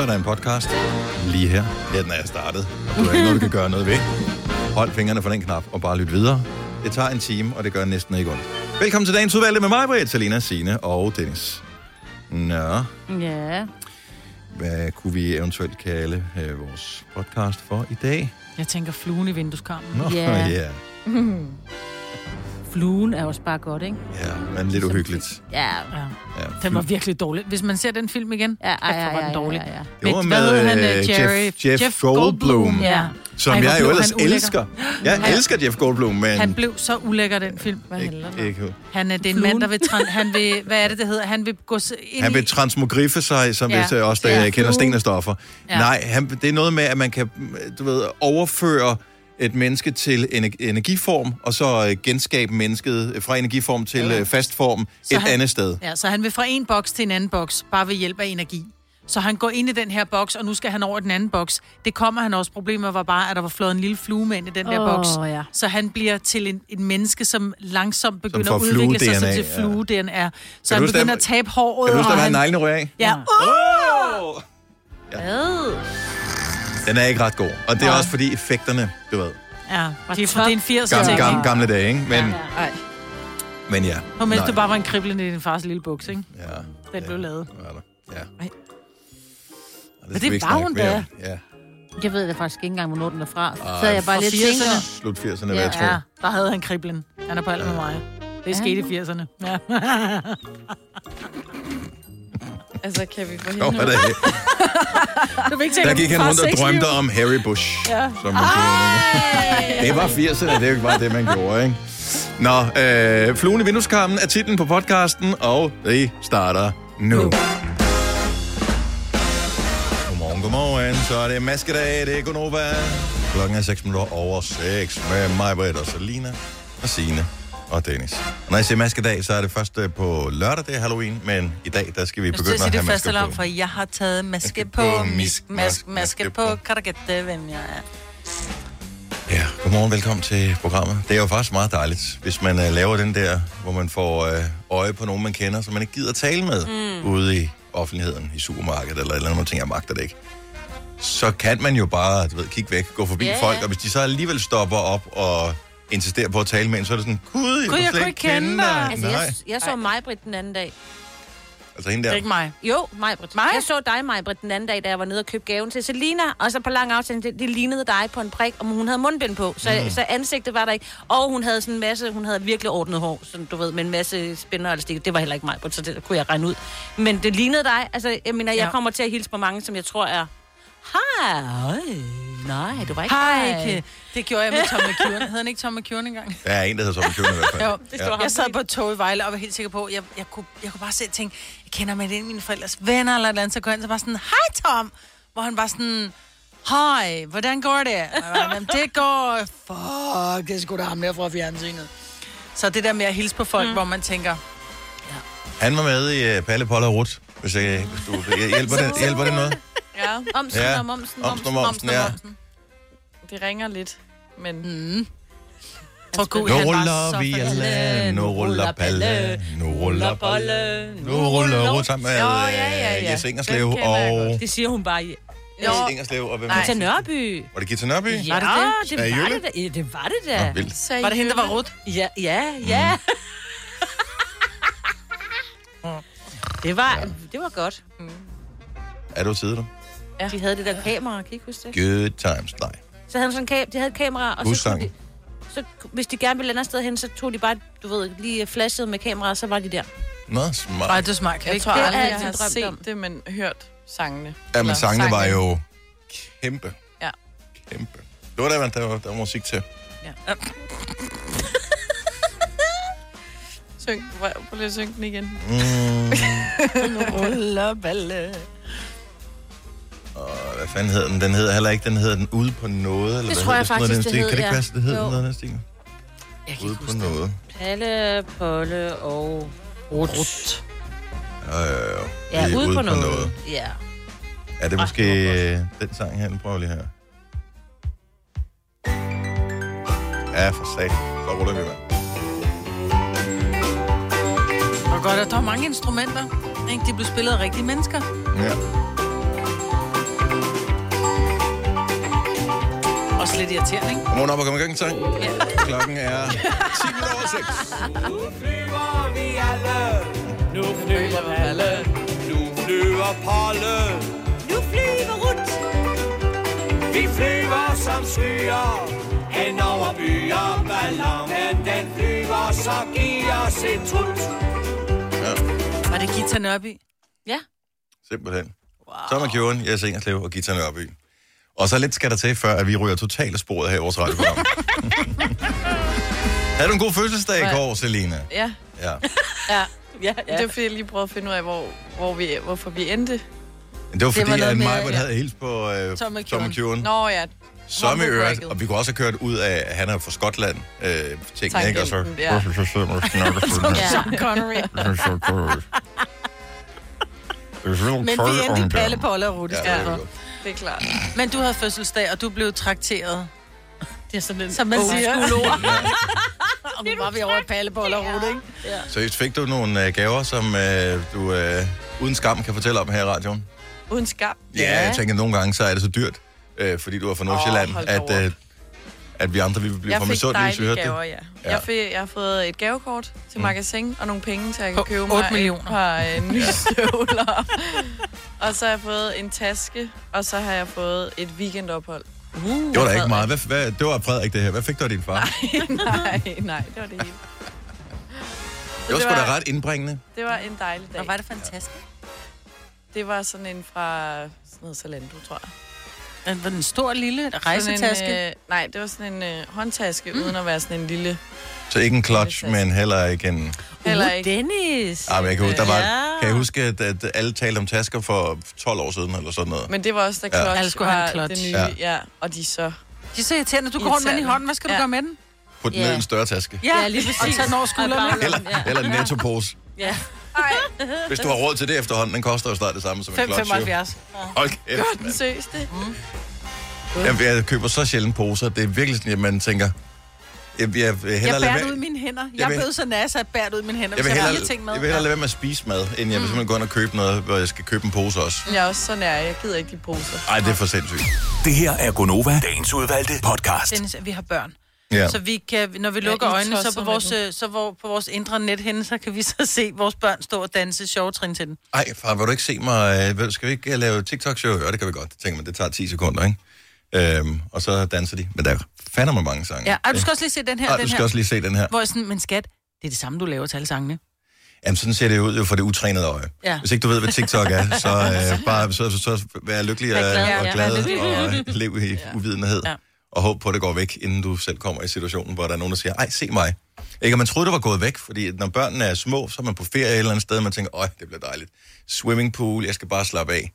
så er der en podcast lige her. Ja, den er startet. Og du er ikke noget, du kan gøre noget ved. Hold fingrene for den knap og bare lyt videre. Det tager en time, og det gør næsten ikke ondt. Velkommen til dagens udvalgte med mig, Britt, Selina, Signe og Dennis. Nå, Ja. hvad kunne vi eventuelt kalde øh, vores podcast for i dag? Jeg tænker fluen i vindueskarmen. Nå, Ja. ja. Fluen er også bare godt, ikke? Ja, men lidt uhyggeligt. Ja. Ja. Ja, Den var virkelig dårlig. Hvis man ser den film igen, Ja, kæft, hvor var den dårlig. Ja, ja, ja. Det var Men hvad med, hed han, øh, øh, Jerry? Jeff- Jeff Jeff Goldblum. Ja. Som Ej, hvor jeg jo ellers han elsker. Jeg elsker Jeff Goldblum, men... Han blev så ulækker, den film. Hvad handler den ikke, ikke, Han er, det er en Fluen. mand, der vil, tran- han vil, hvad er det, det hedder? Han vil gå ind Han vil transmogriffe sig, som Ja. hvis øh, også der Ja, ja, kender flue. stenestoffer. Ja. Ja. Nej, han, det er noget med, at man kan du ved, overføre et menneske til ener- energiform, og så øh, genskabe mennesket fra energiform til Ja. øh, fastform Så et han- andet sted. Ja, så han vil fra en boks til en anden boks, bare ved hjælp af energi. Så han går ind i den her boks, og nu skal han over i den anden boks. Det kommer han også. Problemet var bare, at der var flået en lille flue med ind i den der boks. ja. Så han bliver til en, et menneske, som langsomt begynder får at udvikle sig flue-DNA, til ja. flue-DNA. Så du han begynder at tabe håret. Kan du huske, og at han neglene af? Ja. Oh! Ad. Den er ikke ret god. Og det er Nej. også fordi effekterne, du ved, Ja, det er, for, top. det er en 80 gamle, ting. gamle, gamle dage, ikke? Men, ja. Ej. men ja. Og mens det bare var en kriblen i din fars lille buks, ikke? Ja. Den blev lavet. det der. Ja. Ej. Og Men det var hun da. Ja. Jeg ved da faktisk ikke engang, hvornår den er fra. Så er jeg bare fra lidt tænker... 80'erne. Slut 80'erne, hvad Ja. jeg tror. Ja, der havde han kriblen. Han er på alder med mig. Det Ja. skete i 80'erne. Ja. Altså, kan vi få hende Jo, det? Du vil ikke Der gik han rundt og drømte om Harry Bush. Ja. Som det var 80'erne, det er bare det, man gjorde, ikke? Nå, øh, Fluen i vindueskarmen er titlen på podcasten, og vi starter nu. Nu. Godmorgen, godmorgen. Så er det maskedag, det er Gunova. Klokken er 6 minutter over 6 med mig, Britt og Selina og Signe og Dennis. Og når jeg siger maskedag, så er det først øh, på lørdag, det er Halloween, men i dag, der skal vi Jeg begynde at sige have det første masker alarm, på. for jeg har taget maske Maske på, på, mask, maske maske på. på. Gætte, hvem jeg er? Ja, godmorgen, velkommen til programmet. Det er jo faktisk meget dejligt, hvis man uh, laver den der, hvor man får uh, øje på nogen, man kender, som man ikke gider tale med mm. ude i offentligheden, i supermarkedet eller et eller andet, man tænker, jeg magter det ikke. Så kan man jo bare, du ved, kigge væk, gå forbi yeah. folk, og hvis de så alligevel stopper op og insisterer på at tale med en, så er det sådan, gud, jeg Gud, kunne jeg slet kunne ikke kende dig. Altså, Nej, jeg, jeg så Majbrit den anden dag. altså hende Det er der. ikke mig. Jo, Majbrit. Mig? Jeg så dig, Majbrit, den anden dag, da jeg var nede og købte gaven til Selina. Og så på lang afstand, det, det lignede dig på en prik, og hun havde mundbind på. Så, mm. så ansigtet var der ikke. Og hun havde sådan en masse, hun havde virkelig ordnet hår, sådan, du ved, med en masse spænder og elastik. Det var heller ikke Majbrit, så det kunne jeg regne ud. Men det lignede dig. Altså, jeg mener, jeg Ja. kommer til at hilse på mange, som jeg tror er... Hej. Nej, du var ikke Hej, ikke. Det gjorde jeg med Tom McEwan. Hed han ikke Tom McEwan engang? Der er en, der hedder Tom Køben i hvert fald. Jo, det står ham Jeg sad på på et tog i Vejle og var helt sikker på, jeg, jeg, kunne, jeg kunne bare se ting. Jeg kender med det mine forældres venner eller et eller andet, så går jeg ind, så bare sådan, hej Tom! Hvor han bare sådan, hej, hvordan går det? Og jeg var, "Jamen, det går, fuck, det er sgu da ham der fra fjernsynet. Så det der med at hilse på folk, mm. hvor man tænker, Han var med i uh, Palle, Polle og Rut, hvis, jeg, hvis du hjælper det, hjælper det noget? Ja, Omsen Ja. og momsen. Omsen og momsen, ja. det ringer lidt. Men mm. tror Gud, Nu ruller så vi alle, nu ruller Palle, nu ruller Palle, nu ruller Rut sammen med Jo, ja, ja, øh, ja. Jes Ingerslev jeg og... Det siger hun bare. i- Jes Ingerslev og hvem Nej. Til Nørby. Var det Gita Nørby? Ja, Var det det? det Er I var det da. Det var det da. Nå, vildt. Var det hende, der var rødt? Ja, ja, ja. Det var, det var godt. Er du til dig? De havde det der kamera, kan I ikke huske det? Good times, nej. Så havde de sådan kam- de havde et kamera, og så, Mustang. kunne de, så hvis de gerne ville et andet sted hen, så tog de bare, du ved, lige flashet med kameraet, så var de der. Nå, Nej, smart. det smager jeg ikke. tror Det aldrig, jeg har set om. det, men hørt sangene. Ja, men Eller sangene var jo kæmpe. Ja. Kæmpe. Det var der, der, var, der var musik til. Ja. Syng, prøv lige at synge den igen. Mm, Ruller balle. og hvad fanden hed den? Den hedder heller ikke, den hedder den ude på noget. Eller Det hvad tror hedder jeg Sådan noget faktisk, den det stil? Kan hed, det ikke passe, det hedder Jo. noget af den stil? Jeg kan Ude på noget. Palle, Polle og Rut. Ja, ja, ja. Ja, er ude, på, noget. Ja. Er det Ej, måske var øh, den sang her? Nu prøver vi lige her. Ja, for sat. Så ruller vi, mand. du godt, at der er mange instrumenter. Ikke? De blev spillet af rigtige mennesker. Ja. Også lidt irriterende, ikke? Godmorgen op og kom i gang, sang. Ja. Klokken er 10 over 6. Nu flyver vi alle. Nu flyver alle. Nu flyver Polle. Nu flyver rundt. Vi flyver som skyer. Hen over byer. Ballonen den flyver, så giver os et trut. Var det Gita Nørby? Ja. Simpelthen. Wow. Så er man Kjøren, Jes Ingerslev og Gita Nørby. Og så lidt skal der til, før at vi ryger totalt sporet her i vores radioprogram. Havde du en god fødselsdag i går, Selina? Ja. Ja. Ja. ja, ja. Det var fordi, jeg lige prøvede at finde ud af, hvor, hvor vi, hvorfor vi endte. Men det var fordi, var noget at mig ja. havde hils på øh, Tom McEwan. Nå ja, Som i øvrigt, og vi kunne også have kørt ud af, at han er fra Skotland, øh, ting, ikke? Og så... Ja. Sean Connery. Men vi endte i Palle, Polle og Rudi. Ja, Ja, det det er klart. Men du havde fødselsdag, og du blev trakteret, Det er sådan en som man siger. ord. Og nu var vi over i Palle, Polle og Rudi, ikke? Så fik du nogle øh, gaver, som øh, du øh, uden skam kan fortælle om her i radioen? Uden skam. Ja, jeg tænker, at nogle gange så er det så dyrt, øh, fordi du er fra Nordsjælland, hold at, øh, at vi andre vi vil blive Jeg for fik misundelige, hvis vi hørte gaver, det. ja. Ja. Jeg, fik, jeg har fået et gavekort til magasin og nogle penge, så jeg kan købe 8 mig millioner. et par øh, nye støvler. og så har jeg fået en taske, og så har jeg fået et weekendophold. Uh, Det var da ikke meget. Hvad, hvad, det var Frederik det her. Hvad fik du af din far? nej, nej, det var det hele. det var det sgu da var- ret indbringende. Det var en dejlig dag. Hvor var det fantastisk. Det var sådan en fra sådan noget Zalando, tror jeg. Den var en stor lille Sådan rejsetaske. En, øh, nej, det var sådan en øh, håndtaske, mm. uden at være sådan en lille... Så ikke en clutch, men heller ikke en... Heller Uh, ikke. Dennis. Ah, men jeg kan, huske, der var, Ja. kan jeg huske, at, at alle talte om tasker for 12 år siden, eller sådan noget. Men det var også, da Ja. Clutch Alle skulle have var en Clutch. det nye. Ja. Ja. ja. Og de så... De er så irriterende. Du går rundt med den i hånden. Hvad skal du Ja. gøre med den? Put den Ja. ned i en større taske. Ja, lige præcis. Og tage den over skuldrene. Og Eller, Ja. eller en nettopose. Ja. Hvis du har råd til det efterhånden, den koster jo snart det samme som en clutch. jo. 5,75. Hold kæft, Gør den mand. seriøst det? Jeg, jeg køber så sjældent poser. Det er virkelig sådan, at man tænker... Jeg, jeg, jeg, Jeg hellere lade bærer det være- ud i mine hænder. Jeg Jeg er vil- blevet så nas, at jeg bærer det ud i mine hænder, jeg hvis vil jeg har hellere, fire ting med. jeg vil hellere lade være med at spise mad, end jeg vil simpelthen gå ind og købe noget, hvor jeg skal købe en pose også. Jeg er også så nær. Jeg gider ikke de poser. Ej, det er for sindssygt. Det her er Gonova, dagens udvalgte podcast. Dennis, vi har børn. Ja. Så vi kan, når vi Ja, lukker I øjnene, så på vores, den. øh, så hvor, på vores indre nethænde, så kan vi så se vores børn stå og danse sjove trin til den. Ej, far, vil du ikke se mig... øh, Skal vi ikke øh, lave TikTok-show? Ja, det kan vi godt. Det tænker man, det tager 10 sekunder, ikke? Øhm, og så danser de. Men der fandme mig mange sange. Ja, og du skal også lige se den her. Ej, den du skal her også lige se den her. Hvor jeg sådan, men skat, det er det samme, du laver til alle sangene. Jamen, sådan ser det ud jo for det utrænede øje. Ja. Hvis ikke du ved, hvad TikTok er, så øh, bare så, så, så vær lykkelig og, glad, og ja. glad Vær lykkelig. og øh, lev i uvidenhed. Ja. Og håbe på, at det går væk, inden du selv kommer i situationen, hvor der er nogen, der siger, ej, se mig. Ikke, og man troede, det var gået væk, fordi når børnene er små, så er man på ferie et eller andet sted, og man tænker, øj, det bliver dejligt. Swimmingpool, jeg skal bare slappe af.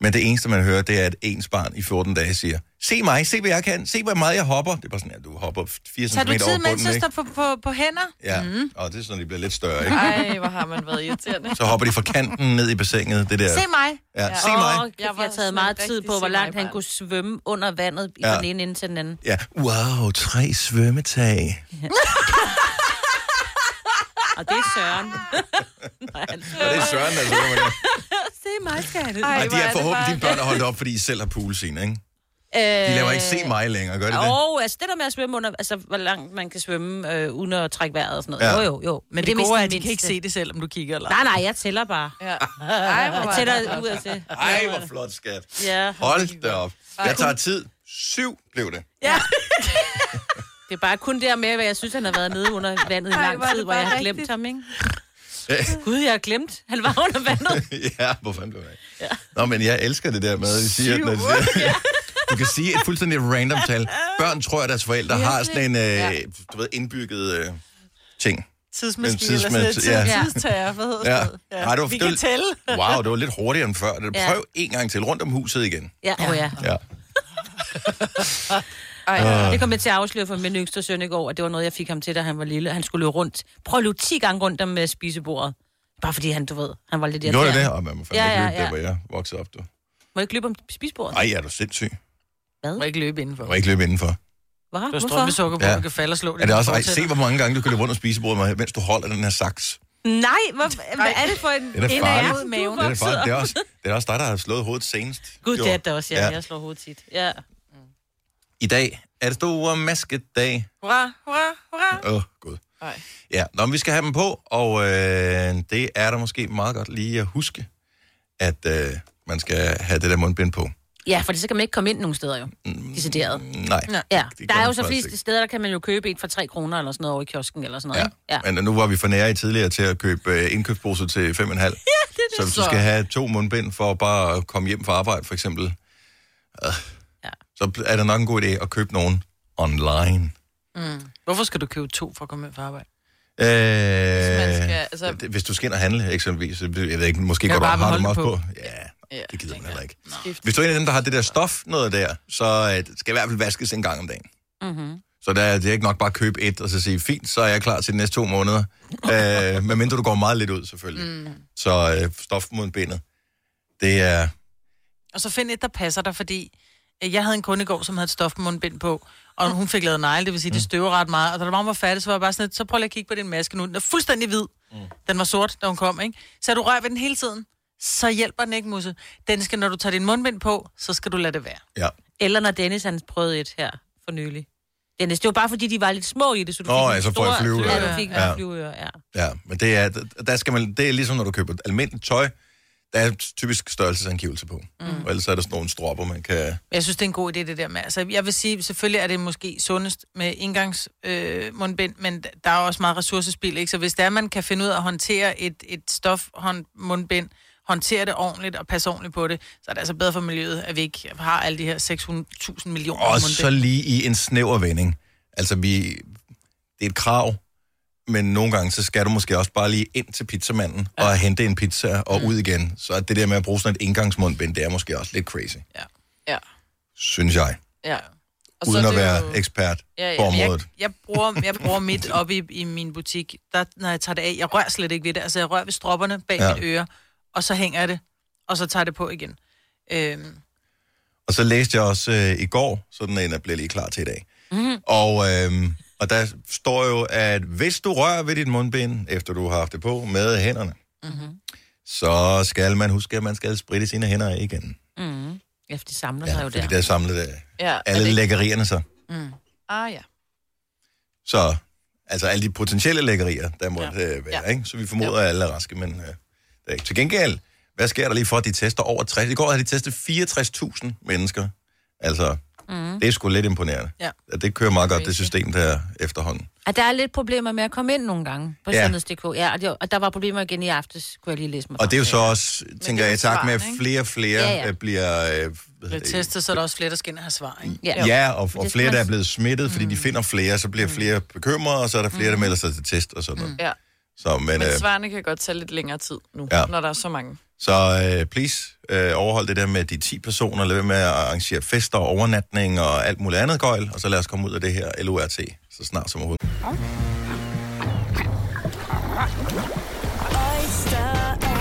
Men det eneste, man hører, det er, at ens barn i 14 dage siger, se mig, se hvad jeg kan, se hvor meget jeg hopper. Det er bare sådan, at du hopper 4 cm Tager du over tid, bunden, mens jeg ikke? står på, på, på hænder? Ja, mm. og det er sådan, at de bliver lidt større, ikke? Ej, hvor har man været irriterende. Så hopper de fra kanten ned i bassinet, det der. Se mig. Ja, se Åh, mig. jeg, har taget meget en tid på, hvor se langt mig han kunne svømme under vandet Ja. fra den ene ende til den anden. Ja, wow, tre svømmetag. Og det er Søren. Nej, han- Og det er Søren, der der. Se mig, skal Ej, Ej, de er det forhåbentlig, dine børn er holdt op, fordi I selv har poolscene, ikke? Øh, De laver ikke se mig længere, gør de det? Og altså det der med at svømme under, altså hvor langt man kan svømme øh, uden at trække vejret og sådan noget. Ja. Ja. Jo, jo, jo. Men det, er mest gode er, at de kan ikke se det selv, om du kigger. Eller? Nej, nej, jeg tæller bare. Ja. Ej, hvor Jeg det tæller ud af til. Ej, hvor flot, skat. Ja. Hold da op. Jeg tager tid. Syv blev det. Det er bare kun der med, hvad jeg synes, han har været nede under vandet i lang hvor er tid, det hvor jeg har glemt rigtigt. ham, ikke? Gud, jeg har glemt. Han var under vandet. ja, hvor fanden blev det? Ja. Nå, men jeg elsker det der med, at de siger, når de siger, du kan sige et fuldstændig random tal. Børn tror, at deres forældre har sådan en, øh, du ved, indbygget øh, ting. Tidsmaskine En eller sådan noget. ja. Tidstager, hvad hedder Ja. noget? Ej, det var- Vi det kan var- tælle. Wow, det var lidt hurtigere end før. Ja. Prøv en gang til rundt om huset igen. Ja, oh, ja. Ja. Ej, det kom jeg til at afsløre for min yngste søn i går, at det var noget, jeg fik ham til, da han var lille. Han skulle løbe rundt. Prøv at løbe 10 gange rundt om med spisebordet. Bare fordi han, du ved, han var lidt Gjorde irriterende. det det? Og man må fandme Ja, ikke ja, løbe der, ja. hvor jeg voksede op. Du. Må jeg ikke løbe om spisebordet? Ej, er du sindssyg? Må ikke løbe indenfor. Må ikke løbe indenfor. Hvad? Du har Hvorfor? strømpesukker på, Ja. ja. du kan falde og slå det. Er det også, ej, se hvor mange gange du kan løbe rundt om spisebordet, mens du holder den her saks. Nej, hvad, hvad er det for en... Det er en farligt. ærm, maven. du Det er, faktisk, det, er også, det er også dig, der har slået hovedet senest. Gud, Jo. det er det også, ja. Ja. ja. Jeg slår hovedet tit. Ja. I dag er det store maskedag. Hurra, hurra, hurra. Åh, oh, gud. Nej. Ja, nå, men vi skal have dem på, og øh, det er der måske meget godt lige at huske, at øh, man skal have det der mundbind på. Ja, for så kan man ikke komme ind nogen steder jo. Decideret. Nej. Nej. Ja, det der kan er jo man så faktisk flest ikke. steder, der kan man jo købe et for 3 kroner eller sådan noget over i kiosken eller sådan noget. Ja. ja. Men nu var vi for nære i tidligere til at købe øh, indkøbsposer til 5,5. Ja, det er det så hvis du så. skal have to mundbind for bare at komme hjem fra arbejde, for eksempel, øh. Så er det nok en god idé at købe nogen online. Hvorfor skal du købe to for at komme hjem fra arbejde? Øh, man skal, altså- hvis du skal ind og handle, eksempelvis, jeg ved ikke, måske går du har dem også på. på. Ja, Ja, det gider man heller ikke. Skift. Hvis du er en af dem, der har det der stof noget der, så øh, skal i hvert fald vaskes en gang om dagen. Mm-hmm. Så der, er- det er ikke nok bare at købe et, og så sige, fint, så er jeg klar til de næste to måneder. øh, medmindre du går meget lidt ud, selvfølgelig. Mm. Så øh, stof mod benet, det er... Og så find et, der passer dig, fordi jeg havde en kunde i går, som havde et stofmundbind på, og hun fik lavet negle, det vil sige, det støver ret meget. Og da der var, hun var færdig, så var jeg bare sådan lidt, så prøv lige at kigge på din maske nu. Den er fuldstændig hvid. Mm. Den var sort, da hun kom, ikke? Så du rører ved den hele tiden, så hjælper den ikke, Musse. Den skal, når du tager din mundbind på, så skal du lade det være. Ja. Eller når Dennis han prøvede et her for nylig. Dennis, det var bare fordi, de var lidt små i det, så du Nå, fik ja, en så får jeg flyveører. Ja, du fik Ja. ja. flyveører, ja. Ja, men det er, der skal man, det er ligesom, når du køber almindeligt tøj, der er typisk størrelsesangivelse på. Mm. Og ellers er der sådan nogle stropper, man kan... Jeg synes, det er en god idé, det der med. Altså, jeg vil sige, selvfølgelig er det måske sundest med indgangs øh, mundbind, men der er også meget ressourcespil, ikke? Så hvis det er, man kan finde ud af at håndtere et, et stof hånd, mundbind, håndtere det ordentligt og passe ordentligt på det, så er det altså bedre for miljøet, at vi ikke har alle de her 600.000 millioner Og mundbind. så lige i en snæver vending. Altså, vi, det er et krav, men nogle gange, så skal du måske også bare lige ind til pizzamanden ja. og hente en pizza og mm. ud igen. Så det der med at bruge sådan et indgangsmundbind, det er måske også lidt crazy, Ja. synes jeg. ja. Og Uden er at være jo- ekspert Ja, ja, på området. jeg, jeg, bruger, jeg bruger mit op i, i min butik, der, når jeg tager det af, jeg rører slet ikke ved det. Altså, jeg rører ved stropperne bag Ja. ja. mit øre, og så hænger jeg det, og så tager det på igen. Øhm, Og så læste jeg også øh, i går, så den ene bliver lige klar til i dag. Mm. Og, øh, og der står jo, at hvis du rører ved dit mundbind, efter du har haft det på med hænderne, mm-hmm. så skal man huske, at man skal spritte sine hænder af igen. Mm. Ja, for de samler Ja, sig jo der. der er samlet øh, Ja, alle det- lækkerierne så. Ah, ja. Så, altså alle de potentielle lækkerier, der må ja. det være, Ja. ikke? Så vi formoder, at alle er raske, men øh, det er ikke. Til gengæld, hvad sker der lige for, at de tester over 60? I går havde de testet 64.000 mennesker. Altså, mm. det er sgu lidt imponerende. Ja. At Det kører meget godt, det system der efterhånden. At der er lidt problemer med at komme ind nogle gange på Ja. ja. sundheds.dk. Ja, og, det, og der var problemer igen i aftes, kunne jeg lige læse mig Og det er jo så også, tænker er jeg, i takt med, at flere og flere Ja, ja, ja. ja. bliver... Øh, bliver testet, så er der også flere, der skal ind og have svar, ikke? Ja. Ja, og, og flere, der er blevet smittet, fordi de finder flere, så bliver flere bekymrede, og så er der flere, der melder sig til test og sådan noget. Ja. Så, men, Men øh, svarene kan godt tage lidt længere tid nu, Ja. ja. når der er så mange. Så øh, please, øh, overhold det der med de 10 personer, lad være med at arrangere fester, overnatning og alt muligt andet gøjl, og så lad os komme ud af det her LORT så snart som overhovedet. Oyster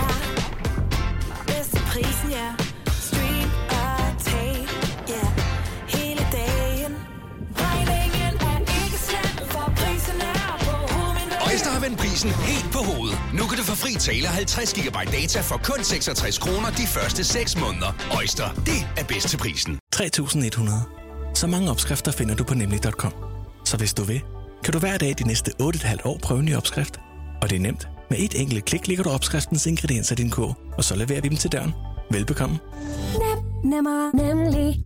vendt prisen helt på hovedet. Nu kan du få fri tale 50 GB data for kun 66 kroner de første 6 måneder. Øjster, det er bedst til prisen. 3100. Så mange opskrifter finder du på nemlig.com. Så hvis du vil, kan du hver dag de næste 8,5 år prøve en ny opskrift. Og det er nemt. Med et enkelt klik ligger du opskriftens ingredienser i din kog, og så leverer vi dem til døren. Velbekomme. Nemmer, nemlig.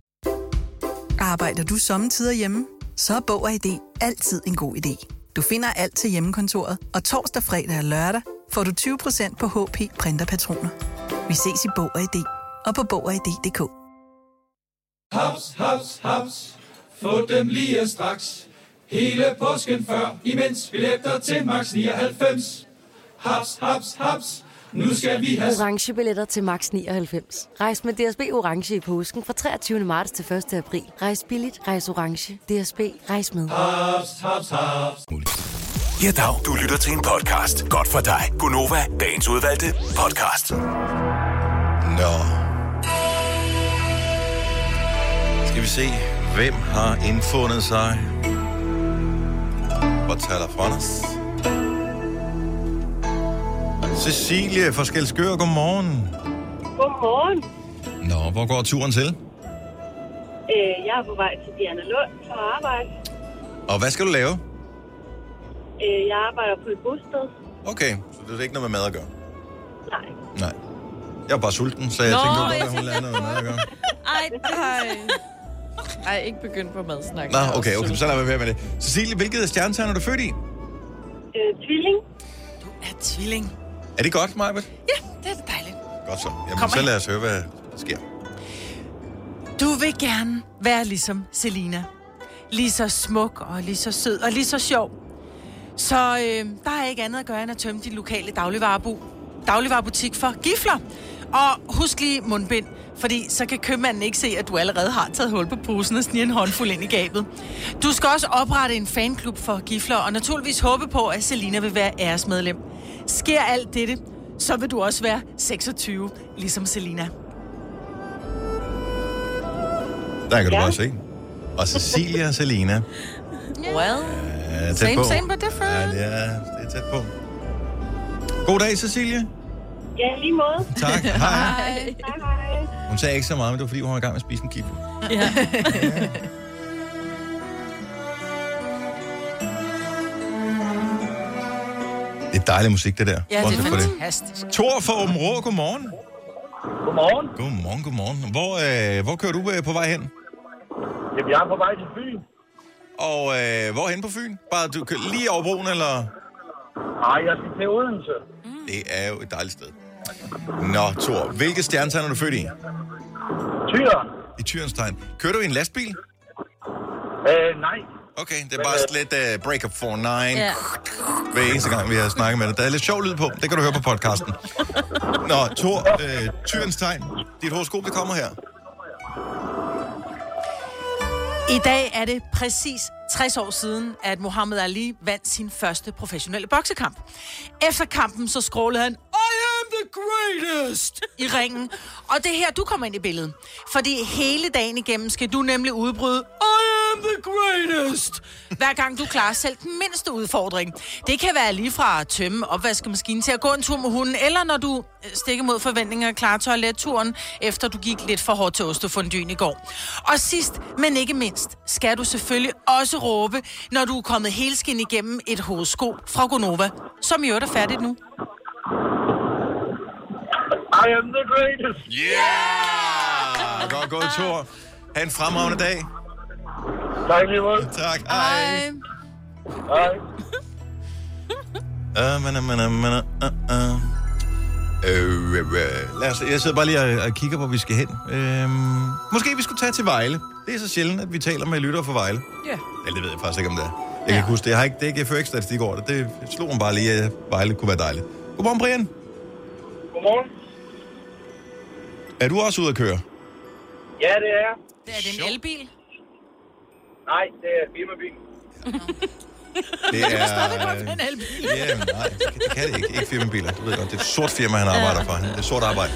Arbejder du sommetider hjemme? Så er Bog og ID altid en god idé. Du finder alt til hjemmekontoret, og torsdag, fredag og lørdag får du 20% på HP printerpatroner. Vi ses i Bog og ID og på Bog og ID.dk. Haps, haps, haps. Få dem lige straks. Hele påsken før, imens billetter til max 99. Haps, haps, haps. Nu skal vi have orange billetter til max 99. Rejs med DSB orange i påsken fra 23. marts til 1. april. Rejs billigt, rejs orange. DSB rejs med. haps, haps, haps. Ja, dag. Du lytter til en podcast. Godt for dig. Gunova, dagens udvalgte podcast. Nå. Skal vi se, hvem har indfundet sig på telefonen? Cecilie fra Skelskør, godmorgen. Godmorgen. Nå, hvor går turen til? Øh, jeg er på vej til Diana Lund for at arbejde. Og hvad skal du lave? Øh, jeg arbejder på et bosted. Okay, så det er ikke noget med mad at gøre? Nej. Nej. Jeg er bare sulten, så jeg Nå, tænkte, at hun lavede noget mad at gøre. Ej, ej. Ej, ikke begyndt på madsnak. Nå, okay, okay, så lad mig være med det. Cecilie, hvilket stjernetegn er du født i? Øh, tvilling. Du er tvilling. Er det godt, Majbet? Ja, det er dejligt. Godt så. Jamen, Kom så lad os høre, hvad der sker. Du vil gerne være ligesom Selina. Lige så smuk og lige så sød og lige så sjov. Så øh, der er ikke andet at gøre end at tømme din lokale dagligvarebu. Dagligvarebutik for gifler. Og husk lige mundbind, fordi så kan købmanden ikke se, at du allerede har taget hul på posen og sniger en håndfuld ind i gabet. Du skal også oprette en fanklub for gifler, og naturligvis håbe på, at Selina vil være æresmedlem. Sker alt dette, så vil du også være 26, ligesom Selina. Der kan du Ja. bare se. Og Cecilia og Selina. Well. er tæt Same, på. same, but different. Ja, det er, det er tæt på. God dag, Cecilie. Ja, lige måde. Tak. Hej. Hej. Hej. Hun sagde ikke så meget, men det var, fordi hun var i gang med at spise en kibbe. Ja. Det er dejlig musik, det der. Ja, det er fantastisk. Tor fra Åben Rå, godmorgen. Godmorgen. Godmorgen, godmorgen. Hvor, øh, hvor kører du øh, på vej hen? Jamen, jeg er på vej til Fyn. Og øh, hvorhen på Fyn? Bare du kører lige over broen, eller? Nej, jeg skal til Odense. Det er jo et dejligt sted. Nå, Tor, hvilke stjernetegn er du født i? Tyren. I Tyrens tegn. Kører du i en lastbil? Øh, nej. Okay, det er bare sådan lidt uh, break up for nine. Ja. Hver eneste gang, vi har snakket med dig. Der er lidt sjov lyd på. Det kan du høre på podcasten. Nå, Tor, øh, Tyrens tegn. Dit horoskop, det kommer her. I dag er det præcis 60 år siden, at Muhammad Ali vandt sin første professionelle boksekamp. Efter kampen så skrålede han, greatest, i ringen. Og det er her, du kommer ind i billedet. Fordi hele dagen igennem skal du nemlig udbryde, I am the greatest, hver gang du klarer selv den mindste udfordring. Det kan være lige fra at tømme opvaskemaskinen til at gå en tur med hunden, eller når du øh, stikker mod forventninger klarer toiletturen, efter du gik lidt for hårdt til ostefondyen i går. Og sidst, men ikke mindst, skal du selvfølgelig også råbe, når du er kommet helskin igennem et horoskop fra Gonova, som i øvrigt er færdigt nu. I am the greatest. Yeah! Godt gået, Tor. Ha' en fremragende dag. Tak lige måde. Tak, hej. Hej. Uh, men, men, men, men, uh, uh. Lad os, jeg sidder bare lige og, og kigger på, hvor vi skal hen. Uh, måske vi skulle tage til Vejle. Det er så sjældent, at vi taler med lyttere fra Vejle. Ja. Eller det ved jeg faktisk ikke, om det er. Jeg kan ikke huske det. Jeg, har ikke, det er ikke, jeg fører ikke statistik over det. Det slog mig bare lige, at Vejle kunne være dejligt. Godmorgen, Brian. Godmorgen. Er du også ude at køre? Ja, det er jeg. Det er det en elbil? Nej, det er firmabil. Det er... Stadig godt en elbil. Ja, men nej, det kan- det det ikke. Ikke firmabiler. Du ved godt, det er et sort firma, han arbejder for. Det er sort arbejde.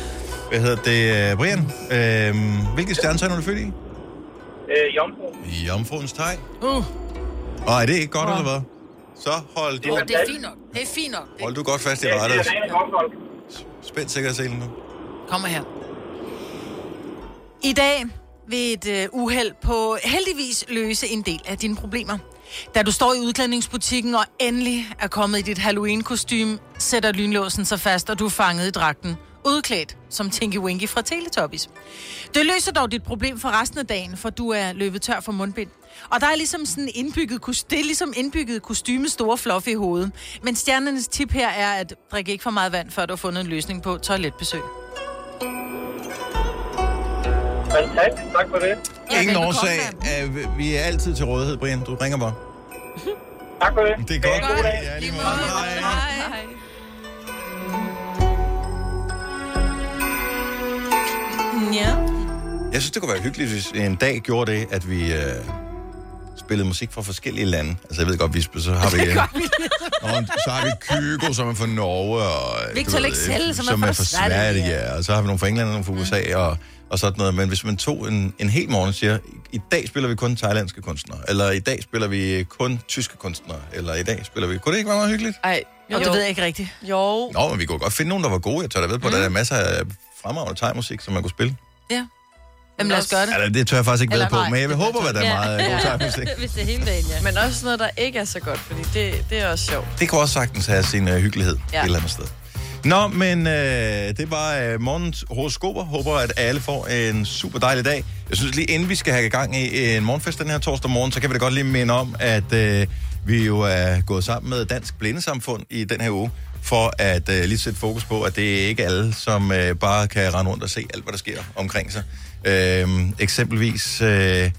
Hvad hedder det? øh, Brian, øh, hvilket stjernetegn er du født i? Øh, jomfru. I Jomfruens tegn. Uh. Og er det ikke godt, eller hvad? Så hold du, Jo, det er fint nok. Det er fint nok. hold du godt fast i Det er rettet. det er. Spænd sikkerhedsselen nu. Kommer her. I dag vil et øh, uheld på heldigvis løse en del af dine problemer. Da du står i udklædningsbutikken og endelig er kommet i dit Halloween-kostume, sætter lynlåsen sig fast, og du er fanget i dragten. Udklædt som Tinky Winky fra Teletubbies. Det løser dog dit problem for resten af dagen, for du er løbet tør for mundbind. Og der er ligesom sådan indbygget, det er ligesom indbygget kostyme store fluff i hovedet. Men stjernernes tip her er at drikke ikke for meget vand, før du har fundet en løsning på toiletbesøg. Fantastisk. Tak for det. Ja, Ingen årsag. Øh, Vi er altid til rådighed, Brian. Du ringer bare. Tak for det. Det er godt. God dag. Ja, lige måde. Hej. Hej. Ja. Jeg synes, det kunne være hyggeligt, hvis en dag gjorde det, at vi øh, spillede musik fra forskellige lande. Altså, jeg ved godt, vi så har vi... Og så har vi Kygo, som er fra Norge, og... Victor ved, Leksell, som er som fra er fra Sverige, Sverige. ja. Og så har vi nogle fra England og nogle fra USA, og, og sådan noget. Men hvis man tog en, en hel morgen og siger, i dag spiller vi kun thailandske kunstnere, eller i dag spiller vi kun tyske kunstnere, eller i dag spiller vi... Kunne det ikke være meget hyggeligt? Ej, Jo, det ved jeg ikke rigtigt. Jo. Nå, men vi kunne godt finde nogen, der var gode. Jeg tør da ved på, mm. der er masser af fremragende thai-musik, som man kunne spille. Ja. Jamen lad os gøre det. Eller, det tør jeg faktisk ikke ved på, men jeg vil håbe, at der er meget god timemusik. Hvis det er hele dagen, ja. Men også noget, der ikke er så godt, fordi det, det er også sjovt. Det kan også sagtens have sin uh, hyggelighed ja. Ja. et eller andet sted. Nå, men øh, det var øh, morgens horoskoper. Håber, at alle får en super dejlig dag. Jeg synes lige, inden vi skal have i gang i en morgenfest den her torsdag morgen, så kan vi da godt lige minde om, at øh, vi jo er gået sammen med Dansk Blindesamfund i den her uge, for at øh, lige sætte fokus på, at det er ikke alle, som øh, bare kan rende rundt og se alt, hvad der sker omkring sig. Øh, eksempelvis øh,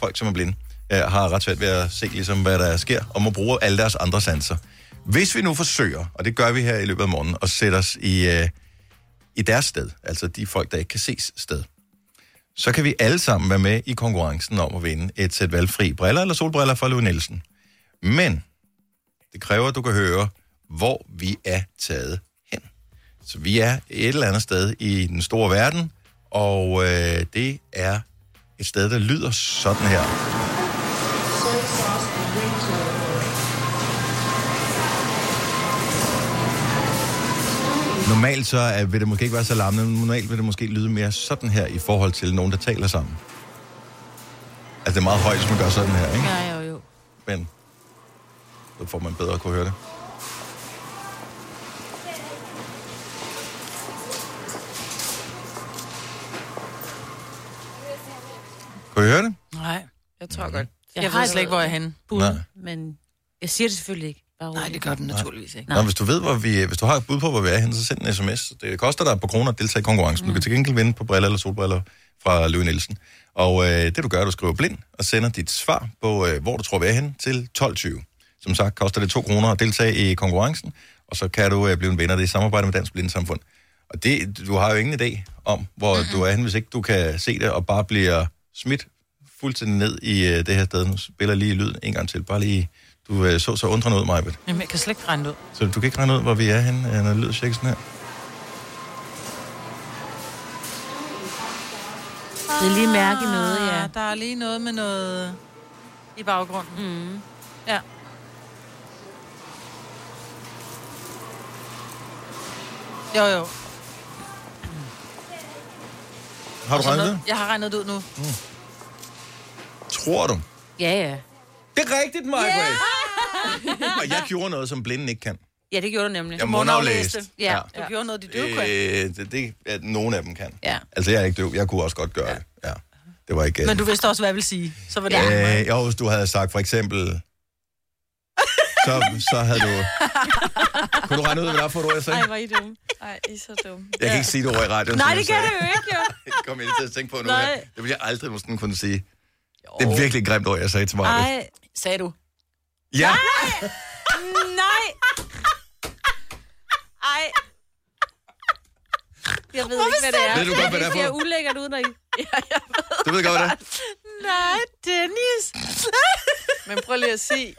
folk, som er blinde, øh, har ret svært ved at se, ligesom, hvad der sker, og må bruge alle deres andre sanser. Hvis vi nu forsøger, og det gør vi her i løbet af morgenen, at sætte os i, øh, i deres sted, altså de folk, der ikke kan ses sted, så kan vi alle sammen være med i konkurrencen om at vinde et sæt valgfri briller eller solbriller fra Louis Nielsen. Men det kræver, at du kan høre, hvor vi er taget hen. Så vi er et eller andet sted i den store verden, og øh, det er et sted, der lyder sådan her. Normalt så er, vil det måske ikke være så larmende, men normalt vil det måske lyde mere sådan her i forhold til nogen, der taler sammen. Altså det er meget højt, hvis man gør sådan her, ikke? Ja, jo, jo. Men så får man bedre at kunne høre det. Kunne I høre det? Nej. Jeg tror godt. Jeg, jeg ved slet ikke, hvor jeg er henne. Bud, Nej. men jeg siger det selvfølgelig ikke. Bare Nej, det gør den naturligvis ikke. Nå, hvis du ved, hvor vi, hvis du har et bud på, hvor vi er henne, så send en sms. Det koster dig på kroner at deltage i konkurrencen. Mm. Du kan til gengæld vinde på briller eller solbriller fra Louis Nielsen. Og øh, det du gør, du skriver blind og sender dit svar på, øh, hvor du tror, vi er henne, til 12.20. Som sagt, koster det 2 kroner at deltage i konkurrencen, og så kan du øh, blive en vinder. Det er i samarbejde med Dansk Blindesamfund. Og det, du har jo ingen idé om, hvor mm-hmm. du er henne, hvis ikke du kan se det, og bare bliver smidt fuldstændig ned i øh, det her sted. Nu spiller jeg lige lyden en gang til. Bare lige, du øh, så så undrende ud, Majbet. Jamen, jeg kan slet ikke regne det ud. Så du kan ikke regne ud, hvor vi er henne, øh, når det lyder cirka sådan her. Det er lige mærke i noget, ja. Ah, Der er lige noget med noget i baggrunden. Mm. Ja. Jo, jo. Har du regnet det? Jeg har regnet det ud nu. Tror du? Ja, ja. Det er rigtigt, Majbet. Yeah! og jeg gjorde noget, som blinden ikke kan. Ja, det gjorde du nemlig. Jeg mundaflæste. Ja. Du gjorde noget, de døve kunne. Øh, det, det at nogle af dem kan. Ja. Altså, jeg er ikke døv. Jeg kunne også godt gøre ja. det. Ja. Det var ikke... Men du vidste også, hvad jeg ville sige. Så var det Øh, jo, hvis du havde sagt for eksempel... Så, så havde du... Kunne du regne ud, hvad det er for et ord, jeg sagde? Ej, hvor er I dumme. Ej, I er så dumme. Jeg kan ikke sige det ord i radioen. Nej, det kan du jo ikke, jo. Det kommer jeg til at tænke på nu. Nej. her. Det vil jeg aldrig måske kunne sige. Det er virkelig et grimt ord, jeg sagde til mig. Ej. Sagde du? Ja, Nej. Ej. Jeg ved ikke, hvad det er. Ved du godt, hvad det er for? Det ser ulækkert ud, når I... du ved godt, hvad det er. Nej, Dennis. Men prøv lige at sige.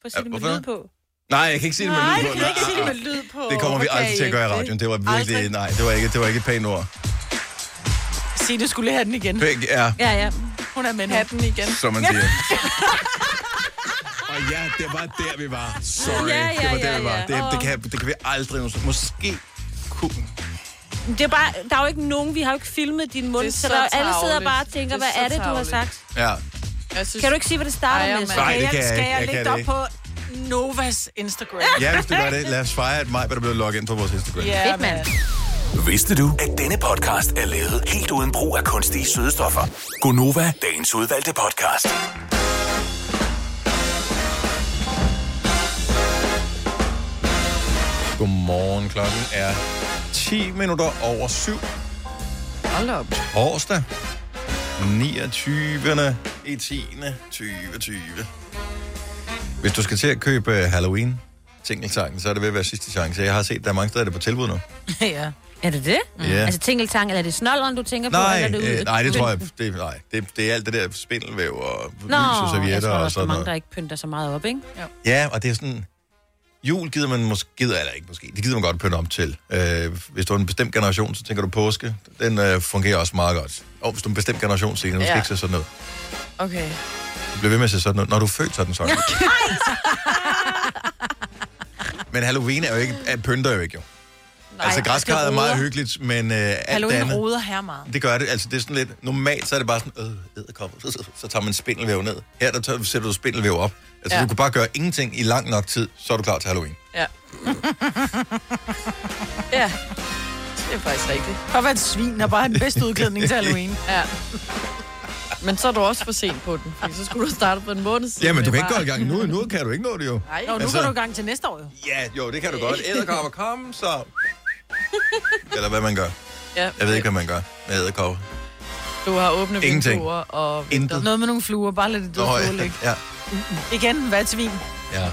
Prøv at sige det med hvorfor? lyd på. Nej, jeg kan ikke sige det med Nej, lyd på. kan ikke sige det med nej, lyd på. Det kommer vi Hvorfor aldrig til at gøre i radioen. Det var virkelig... Nej, det var ikke, det var ikke et pænt ord. Signe skulle have den igen. Pænt, ja, Ja, ja. Hun er med nu. Hatten igen. som man siger. Og ja, det var der, vi var. Sorry, Ja, ja, det var der, ja, vi var. Det, det, kan, det kan vi aldrig nogensinde. Måske kunne... Det er bare, der er jo ikke nogen, vi har jo ikke filmet din mund, Det er så, så der, alle sidder bare og tænker, Det er hvad er det, du har sagt? Ja. Jeg synes, Kan du ikke sige, hvad det starter Ej, med? Nej, det kan jeg Skal jeg Jeg lægge kan det op på Novas Instagram? Ja, hvis du gør det. Lad os fejre, at mig er blevet logget ind på vores Instagram. Ja, Fedt, mand. Vidste du, at denne podcast er lavet helt uden brug af kunstige sødestoffer? Gonova, dagens udvalgte podcast. Godmorgen, klokken er 10 minutter over 7. Hold op. Torsdag. 29. i 10. 2020. Hvis du skal til at købe Halloween tingelsangen, så er det ved at være sidste chance. Jeg har set, der er mange steder, der er på tilbud nu. ja. Er det det? Ja. Altså tingeltang, eller er det snolderen, du tænker på? Nej, eller er det øh, nej, det tror jeg, det, nej, det, det er alt det der spindelvæv og Nå, lys og jeg servietter tror og er sådan mange, noget. der ikke pynter så meget op, ikke? Ja, og det er sådan... Jul gider man måske... Gider, eller ikke måske. Det gider man godt pynte om til. Øh, hvis du er en bestemt generation, så tænker du påske. Den øh, fungerer også meget godt. Og hvis du er en bestemt generation, så skal Ja. ikke se sådan noget. Okay. Du bliver ved med at se sådan noget. Når du er født, så den sådan. Men Halloween er jo ikke... Er, pynter jo ikke, jo. Altså græskarret er det meget hyggeligt, men øh, alt det Halloween andet... roder her meget. Det gør det. Altså, det er sådan lidt... Normalt så er det bare sådan, øh, edderkopper. Så, så, så tager man spindelvæv ned. Her der tager, sætter du spindelvæv op. Altså, Ja. du kan bare gøre ingenting i lang nok tid, så er du klar til Halloween. Ja. ja. Det er faktisk rigtigt. Og være et svin og bare have den bedste udklædning til Halloween. Ja. Men så er du også for sent på den, fordi så skulle du starte på en måned siden. Jamen, du med kan ikke bare- gå i gang nu. Nu kan du ikke nå det jo. Nej, Nå, nu Altså- går du i gang til næste år jo. Ja, jo, det kan du godt. Æderkopper, kom så. Eller hvad man gør. Ja, Jeg ved ikke, hvad man gør med æderkopper. du har åbne Ingenting. vinduer og... Intet. Noget med nogle fluer, bare lad det døde fluer ligge. ja. Igen, hvad et svin. Ja.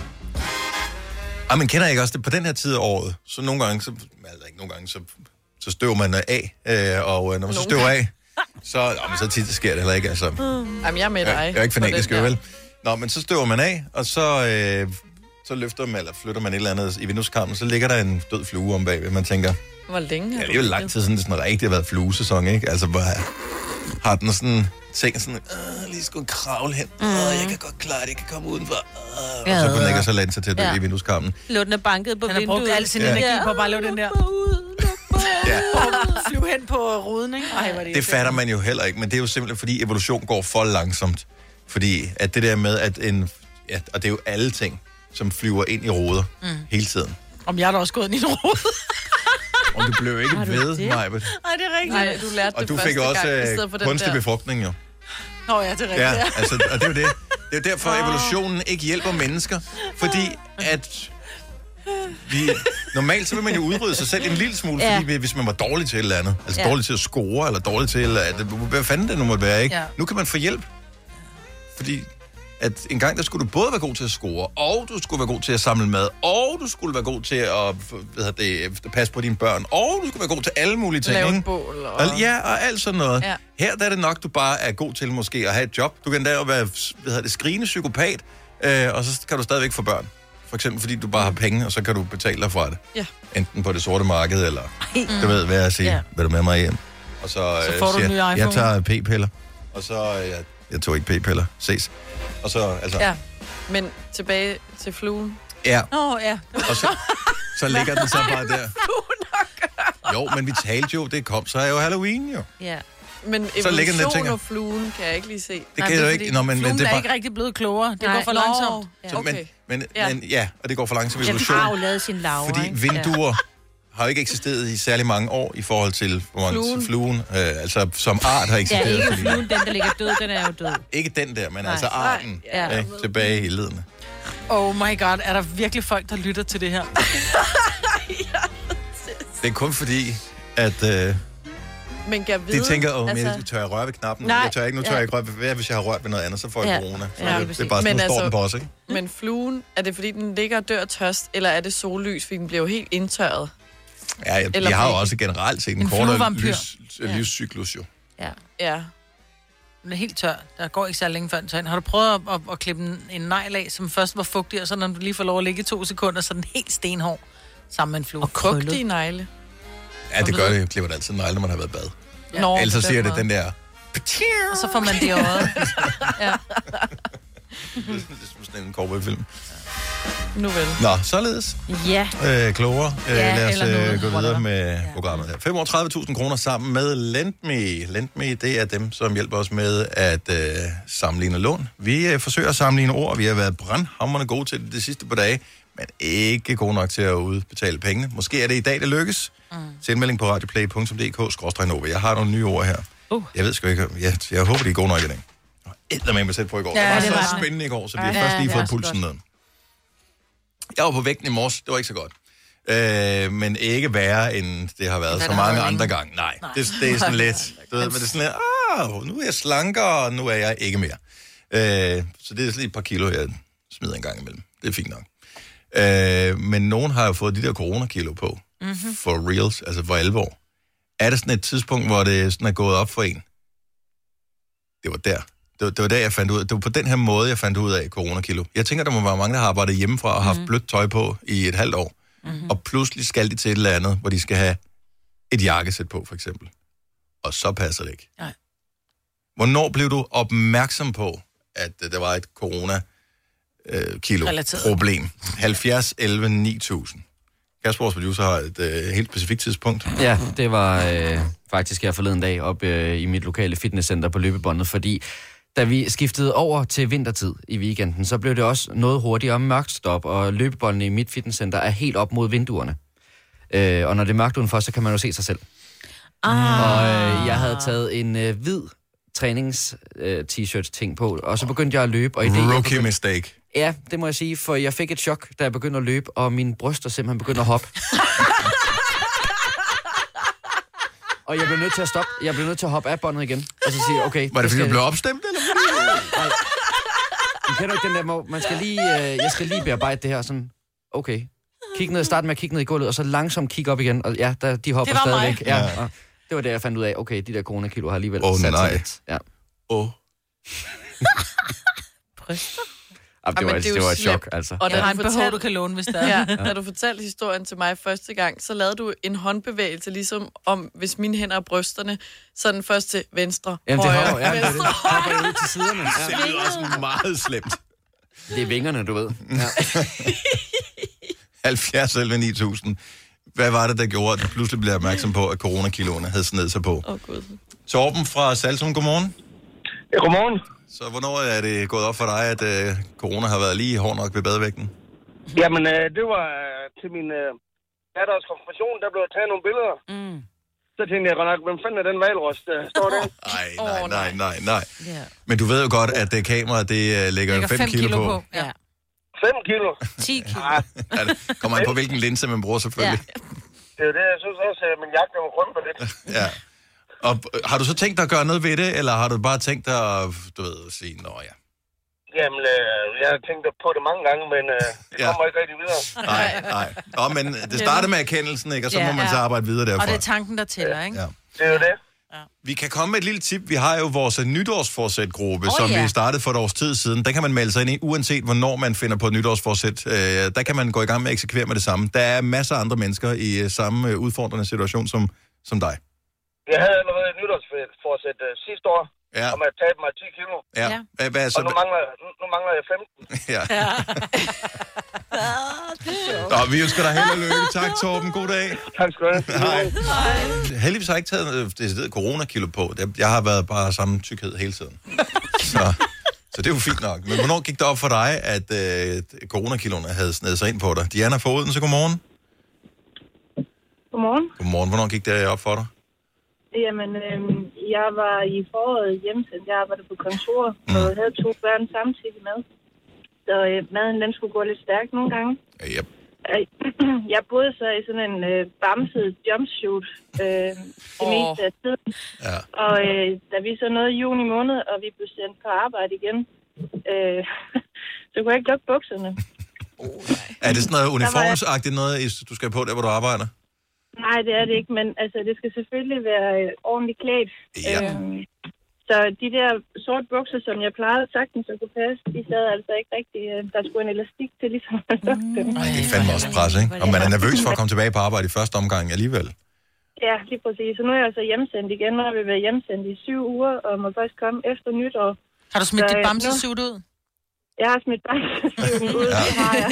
Ej, men kender jeg ikke også det? På den her tid af året, så nogle gange, så, altså ikke nogle gange, så, så støver man af, øh, og øh, når man så støver af, så, åh, men så tit sker det heller ikke, altså. Jamen, jeg er med dig. Jeg, jeg er ikke fanatisk, jo vel? Nå, men så støver man af, og så, øh, så løfter man, eller flytter man et eller andet i vindueskarmen, så ligger der en død flue om bagved. Man tænker, Hvor længe har ja, det er jo lang tid siden, det sådan rigtig har været fluesæson, ikke? Altså, bare har den sådan ting sådan, øh, lige skulle kravle hen, øh, jeg kan godt klare det, jeg kan komme udenfor, øh, og så kunne den ikke så lande sig til at dø Ja. i vindueskarmen. Lå den er banket på Han har vinduet. brugt al sin Ja. energi på at bare lave den der. Ja. Og flyve hen på ruden, ikke? Ej, hvor det Det fatter man jo heller ikke, men det er jo simpelthen, fordi evolution går for langsomt. Fordi at det der med, at en... Ja, og det er jo alle ting, som flyver ind i ruder mm. hele tiden. Om jeg er da også gået ind i en rode. Og du blev ikke Har du ved, det? Majbet. Nej, det er rigtigt. Nej, du lærte Og det du første fik også gang, i øh, stedet for den kunstig der. befrugtning, jo. Nå ja, det er rigtigt. Ja, Ja. altså, og det er jo det. Det er jo derfor, evolutionen ikke hjælper mennesker. Fordi at... Vi, normalt så vil man jo udrydde sig selv en lille smule, Ja. fordi hvis man var dårlig til et eller andet, altså Ja. dårlig til at score, eller dårlig til, at, hvad fanden det nu måtte være, ikke? Ja. Nu kan man få hjælp. Fordi at en gang der skulle du både være god til at score, og du skulle være god til at samle mad, og du skulle være god til at hvad det, passe på dine børn, og du skulle være god til alle mulige ting. Lave bål. Og... Og, ja, og alt sådan noget. Ja. Her der er det nok, du bare er god til måske at have et job. Du kan da være hvad det, skrigende psykopat, øh, og så kan du stadigvæk få børn. For eksempel fordi du bare har penge, og så kan du betale dig fra det. Ja. Enten på det sorte marked, eller du ved, hvad jeg siger. Ja. Vil du med mig hjem? Og så, Så øh, får du siger, en ny jeg, iPhone. jeg tager p-piller. Og så, øh, jeg, tog ikke p-piller. Ses. Og så, altså, ja. Ja, men tilbage til fluen. ja. Nå, ja. Og så, så ligger den så bare der. Jo, men vi talte jo, det kom, så er jo Halloween jo. Ja. Men Så ligger den der evolution ting her. og fluen kan jeg ikke lige se. Det Nej, kan er jeg jo ikke. Nå, men, men fluen det er er bare... ikke rigtig blevet klogere. Det Nej. går for langsomt. Ja. Så, Okay. men, men, Ja. ja. men ja, og det går for langsomt Den evolution. har jo lavet sin laver, Fordi ikke? vinduer har jo ikke eksisteret i særlig mange år i forhold til hvor mange Fluen. fluen, øh, altså som art har Ja, eksisteret. ikke fordi- fluen, den der ligger død, den er jo død. ikke den der, men Nej. altså arten Ja. ja. ikke, tilbage i ledene. Oh my god, er der virkelig folk, der lytter til det her? Det er kun fordi, at øh, Men kan vide, de tænker, åh, altså, altså, tør jeg røre ved knappen? Nej. Jeg tør ikke, nu tør Ja. jeg ikke røre ved, hvad hvis jeg har rørt ved noget andet, så får jeg Ja. corona. Så Ja, ja, det, det er bare sådan, nu Men står altså- den på os, ikke? Men fluen, er det fordi, den ligger og dør tørst, eller er det sollys, fordi den bliver jo helt indtørret? Ja, jeg, Eller jeg har jo også generelt set en, En kortere fluevampyr. lys, livscyklus jo. Ja. Ja. Den er helt tør. Der går ikke så længe før den tør ind. Har du prøvet at, at, at klippe en, en negl af, som først var fugtig, og så når du lige får lov at ligge i to sekunder, så er den helt stenhård sammen med en flue. Og krøllet. Fugtige negle. Ja, det gør det. Jeg klipper det altid negle, når man har været i bad. Ja. Nå, Ellers så siger det den der... Og så får man det i øjet. ja. Det er sådan en cowboyfilm. Nu vel. Nå, således. Ja. øh, klogere. Øh, Ja, lad os øh, gå videre med ja. programmet her. 35.000 kroner sammen med Lendme. Lendme, det er dem, som hjælper os med at øh, sammenligne lån. Vi øh, forsøger at sammenligne ord. Vi har været brandhammerende gode til det de sidste par dage, men ikke gode nok til at udbetale pengene. Måske er det i dag, det lykkes. Mm. Tilmelding på radioplay.dk-nova. Jeg har nogle nye ord her. Uh. Jeg ved sgu ikke, jeg, jeg håber, de er gode nok i dag. Jeg med mig selv på i går. Ja, Ja, det var det så var det. spændende i går, så vi har Ja, først lige det fået var så pulsen ned. Jeg var på vægten i morges, det var ikke så godt. Øh, men ikke værre, end det har været Hvad så mange andre gange. Nej, Nej. Det, det er sådan lidt, du ved, men det er sådan lidt, ah, nu er jeg slankere, og nu er jeg ikke mere. Øh, så det er sådan lige et par kilo, jeg smider en gang imellem. Det er fint nok. Øh, men nogen har jo fået de der coronakilo på, mm-hmm. for reals, altså for alvor. Er det sådan et tidspunkt, hvor det sådan er gået op for en? Det var der. Det var, det var der, jeg fandt ud af. Det var på den her måde, jeg fandt ud af coronakilo. Jeg tænker, der må være mange, der har arbejdet hjemmefra og haft mm. blødt tøj på i et halvt år. Mm-hmm. Og pludselig skal de til et eller andet, hvor de skal have et jakkesæt på, for eksempel. Og så passer det ikke. Nej. Hvornår blev du opmærksom på, at øh, der var et corona øh, kilo Relateret. problem? 70, 11, 9000. Kasper, vores producer, har et øh, helt specifikt tidspunkt. Ja, det var øh, faktisk her forleden dag op øh, i mit lokale fitnesscenter på løbebåndet, fordi da vi skiftede over til vintertid i weekenden, så blev det også noget hurtigere mørkt stop, og løbebåndene i mit fitnesscenter er helt op mod vinduerne. Øh, og når det er mørkt udenfor, så kan man jo se sig selv. Ah. Og øh, jeg havde taget en øh, hvid trænings-t-shirt ting på, og så begyndte jeg at løbe. Og i det, Rookie begyndte- mistake. Ja, det må jeg sige, for jeg fik et chok, da jeg begyndte at løbe, og mine bryster simpelthen begyndte at hoppe. og jeg blev nødt til at stoppe. Jeg blev nødt til at hoppe af båndet igen. Og så sige, okay... Var det, fordi du blev opstemt, eller? Nej. Du kender ikke den der, hvor man skal lige, øh, jeg skal lige bearbejde det her sådan, okay. Kig ned, start med at kigge ned i gulvet, og så langsomt kigge op igen. Og ja, der, de hopper Det var mig. stadigvæk. Ja, Ja. og det var det, jeg fandt ud af. Okay, de der coronakilo har alligevel Åh, sat sig nej. lidt. Ja. Åh. Oh. Bryster? Jamen, det, var, det er det jo var et chok, altså. Og da der har du en behov, fortalte- du kan låne, hvis der er. Ja, da du fortalte historien til mig første gang, så lavede du en håndbevægelse, ligesom om, hvis mine hænder er brysterne, så er den først til venstre, Jamen, det højre, ja, det, er det. venstre. hopper jo ud til siderne. Ja. Det lyder også meget slemt. Det er vingerne, du ved. Ja. 70 11 9000. Hvad var det, der gjorde, at du pludselig blev opmærksom på, at coronakiloene havde snedet sig på? Åh, oh, Gud. Torben fra Salsum, godmorgen. Ja, godmorgen. Så hvornår er det gået op for dig, at øh, corona har været lige hård nok ved badevægten? Jamen, øh, det var øh, til min øh, datters konfirmation, der blev taget nogle billeder. Mm. Så tænkte jeg godt nok, hvem fanden er den valrost, der står der? Nej, nej, nej, nej, nej. Ja. Men du ved jo godt, at det kamera, det øh, lægger 5 kilo, på. Ja. 5 kilo? 10 kilo. Ah, Ja, kommer an på, hvilken linse man bruger selvfølgelig. det er jo det, jeg synes også, at min jakke var rundt på lidt. Ja. Og øh, har du så tænkt dig at gøre noget ved det, eller har du bare tænkt dig at, du ved, at sige, nå ja. Jamen, øh, jeg har tænkt på det mange gange, men øh, det Ja. kommer ikke rigtig videre. Nej, nej. Nå, men det starter med erkendelsen, ikke? Og så Ja. må man så arbejde videre derfra. Og det er tanken, der tæller, ikke? Ja. Det er jo det. Vi kan komme med et lille tip. Vi har jo vores øh, nytårsforsæt-gruppe, Åh, som ja. vi startede for et års tid siden. Der kan man melde sig ind i, uanset hvornår man finder på et nytårsforsæt. Øh, der kan man gå i gang med at eksekvere med det samme. Der er masser af andre mennesker i øh, samme øh, udfordrende situation som, som dig. Jeg havde allerede et nytårsforsæt øh, sidste år, Ja. om at tabe mig 10 kilo. Ja. Ja. Hvad, er Og så... nu mangler, nu, nu mangler jeg 15. Ja. Nå, vi ønsker dig held og lykke. Tak, Torben. God dag. Tak skal du have. Hej. Heldigvis har jeg ikke taget øh, decideret coronakilo på. Jeg har været bare samme tykkhed hele tiden. Så, så det er jo fint nok. Men hvornår gik det op for dig, at øh, coronakiloene havde snedet sig ind på dig? Diana fra Odense, godmorgen. Godmorgen. Godmorgen. Hvornår gik det op for dig? Jamen, øhm, jeg var i foråret hjemsendt. Jeg arbejdede på kontor og havde to børn samtidig med. Så øh, maden den skulle gå lidt stærkt nogle gange. Ja, Øh, Jeg boede så i sådan en øh, bamset jumpsuit øh, det Åh. meste af tiden. ja. Og øh, da vi så nåede juni måned, og vi blev sendt på arbejde igen, øh, så kunne jeg ikke lukke bukserne. Er det sådan noget uniformsagtigt noget, du skal på der, hvor du arbejder? Nej, det er det ikke, men altså, det skal selvfølgelig være øh, ordentligt klædt. Ja. Øhm, så de der sorte bukser, som jeg plejede sagtens at kunne passe, de sad altså ikke rigtig. Øh, der skulle en elastik til ligesom at lukke dem. Det er fandme også pres, ikke? Og man er nervøs for at komme tilbage på arbejde i første omgang alligevel. Ja, lige præcis. Så nu er jeg altså hjemsendt igen. Nu har vi været hjemsendt i syv uger, og må først komme efter nytår. Har du smidt Så, dit øh, bamsesuit ud? Jeg har smidt bamsesuiten ud, Ja. det har jeg.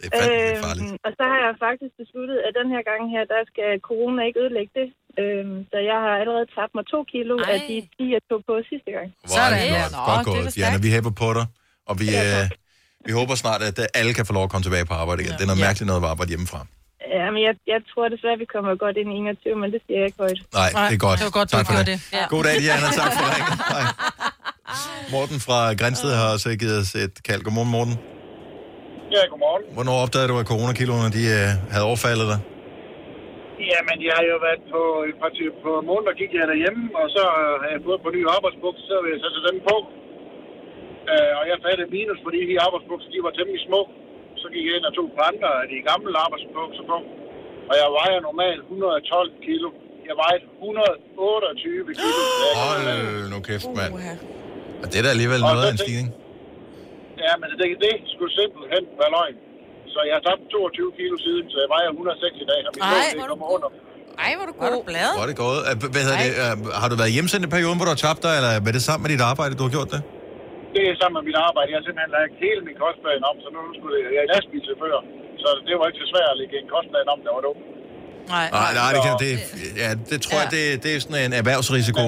Det er fandme farligt. Øhm, og så har jeg faktisk besluttet, at den her gang her, der skal corona ikke ødelægge det. Øhm, så jeg har allerede tabt mig to kilo Ej. af de 10, jeg tog på sidste gang. Er det Sådan. godt, Nå, godt det er gået. Diana. Vi hæpper på dig, og vi, øh, vi håber snart, at øh, alle kan få lov at komme tilbage på arbejde igen. Det er noget mærkeligt noget at arbejde hjemmefra. Ja, men jeg, jeg tror desværre, vi kommer godt ind i 21, men det siger jeg ikke højt. Nej, det er godt. Det var godt, du tak for gjorde det. det. Ja. God dag, Diana. Tak for ringen. Hej. Morten fra Grænsted har også givet os et kald. Godmorgen, Morten. Ja, godmorgen. Hvornår opdagede du, at coronakiloene de, øh, havde overfaldet dig? Jamen, jeg har jo været på et par på måneder, gik jeg derhjemme, og så øh, har jeg fået på nye arbejdsbukser, så vil jeg sætte dem på. Øh, og jeg fattede minus, fordi de arbejdsbukser, de var temmelig små. Så gik jeg ind og tog par andre af de gamle arbejdsbukser på. Og jeg vejer normalt 112 kilo. Jeg vejede 128 kilo. Hold nu kæft, mand. Og det er da alligevel Og noget så af en tænkte- stigning. Ja, men det, det skulle simpelthen være løgn. Så jeg har tabt 22 kilo siden, så jeg vejer 106 i dag. Og mit Ej, mål, det kommer under. Ej, hvor du god. Hvor er det gået? Hvad hedder det? øh, Har du været hjemsendt i perioden, hvor du har tabt dig, eller er det sammen med dit arbejde, du har gjort det? Det er sammen med mit arbejde. Jeg har simpelthen lagt hele min kostplan om, så nu skulle jeg, jeg er lastbilchauffør. så det var ikke så svært at lægge en kostplan om, der var dumt. Nej, Nej, nej, det, kan, det, ja, det tror jeg, det, det er sådan en erhvervsrisiko.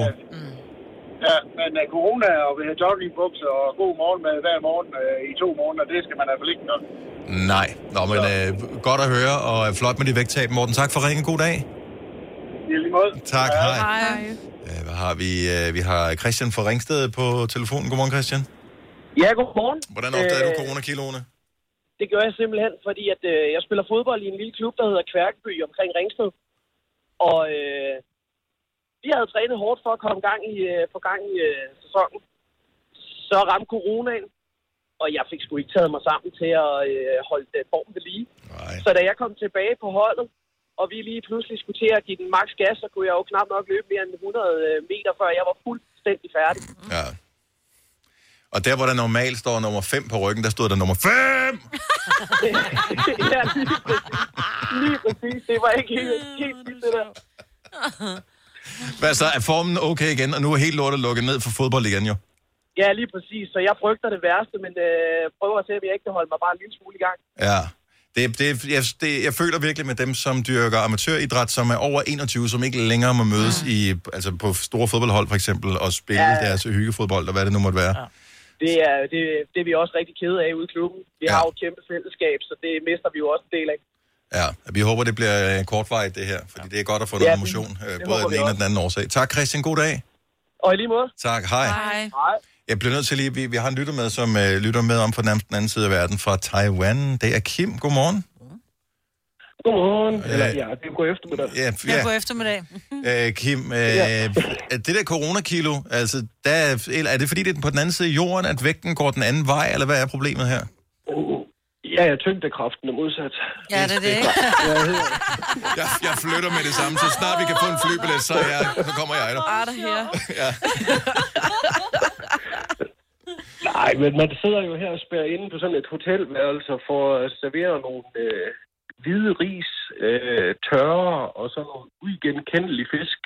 Ja, men uh, corona og vil have joggingbukser og god morgenmad hver morgen uh, i to måneder, det skal man fald ikke gøre. Nej. Nå, men øh, godt at høre, og flot med de vægttab. Morten, tak for ringen. God dag. I lige måde. Tak, hej. Øh, Hvad har vi? Vi har Christian fra Ringsted på telefonen. Godmorgen, Christian. Ja, godmorgen. Hvordan opdagede du Øh, coronakiloene? Det gør jeg simpelthen, fordi at, øh, jeg spiller fodbold i en lille klub, der hedder Kværkeby omkring Ringsted. Og øh, vi havde trænet hårdt for at komme gang i, øh, få gang i øh, sæsonen. Så ramte coronaen, og jeg fik sgu ikke taget mig sammen til at øh, holde øh, formen ved lige. Nej. Så da jeg kom tilbage på holdet, og vi lige pludselig skulle til at give den maks gas, så kunne jeg jo knap nok løbe mere end 100 meter, før jeg var fuldstændig færdig. Ja. Og der, hvor der normalt står nummer 5 på ryggen, der stod der nummer 5! ja, lige præcis. Lige præcis. Det var ikke helt, helt vildt, det der. Hvad så? Er formen okay igen, og nu er helt lortet lukket ned for fodbold igen, jo? Ja, lige præcis. Så jeg frygter det værste, men øh, prøver at se, om jeg ikke kan holde mig bare en lille smule i gang. Ja. Det, det, jeg, det, jeg føler virkelig med dem, som dyrker amatøridræt, som er over 21, som ikke længere må mødes i, altså på store fodboldhold for eksempel, og spille ja. Ja. deres hyggefodbold, og hvad det nu måtte være. Ja. Det er, det, det er vi også rigtig kede af ude i klubben. Vi ja. har jo et kæmpe fællesskab, så det mister vi jo også en del af. Ja. Vi håber, det bliver øh, kortvarigt, det her, fordi det er godt at få noget Ja, ja, motion, øh, det både af den ene og den anden årsag. Tak, Christian. God dag. Og i lige måde. Tak. Hej. Hej. Jeg bliver nødt til lige, vi, vi har en lytter med, som øh, lytter med om på den anden side af verden fra Taiwan. Det er Kim. Godmorgen. Godmorgen. Eller Øh, ja, det er god eftermiddag. Ja, Jeg ja. går eftermiddag. Øh, Kim, øh, Ja. det der coronakilo, altså, der, er- eller er det fordi, det er på den anden side af jorden, at vægten går den anden vej, eller hvad er problemet her? Ja, jeg tyngdekraften er modsat. Ja, det er det, ikke? Jeg, jeg flytter med det samme, så snart vi kan få en flybillet, så, er jeg, så kommer jeg der. Er der her? Ja. Nej, men man sidder jo her og spærer inde på sådan et hotelværelse for at servere nogle øh, hvide ris, øh, tørre og sådan nogle uigenkendelige fisk.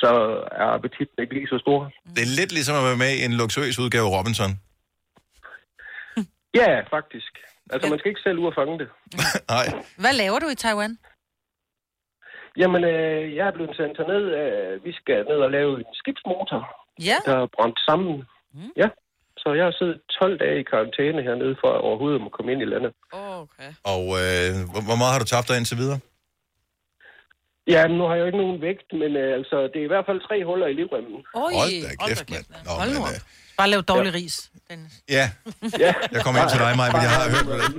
Så er appetitten ikke lige så stor. Det er lidt ligesom at være med i en luksuriøs udgave af Robinson. Ja, faktisk. Altså, man skal ikke selv ud og fange det. Nej. Hvad laver du i Taiwan? Jamen, øh, jeg er blevet sendt herned. Øh, vi skal ned og lave en skibsmotor, Ja. der er brændt sammen. Mm. Ja, så jeg har siddet 12 dage i karantæne hernede for at overhovedet at komme ind i landet. Okay. Og øh, hvor, hvor meget har du tabt dig indtil videre? Ja, nu har jeg jo ikke nogen vægt, men øh, altså, det er i hvert fald tre huller i livremmen. Oj, Hold da kæft, mand. Nå, Hold nu men, op. øh, Bare lav dårlig ris. Dennis. ja, Ja, jeg kommer ind til dig, Maja, men jeg har hørt på det.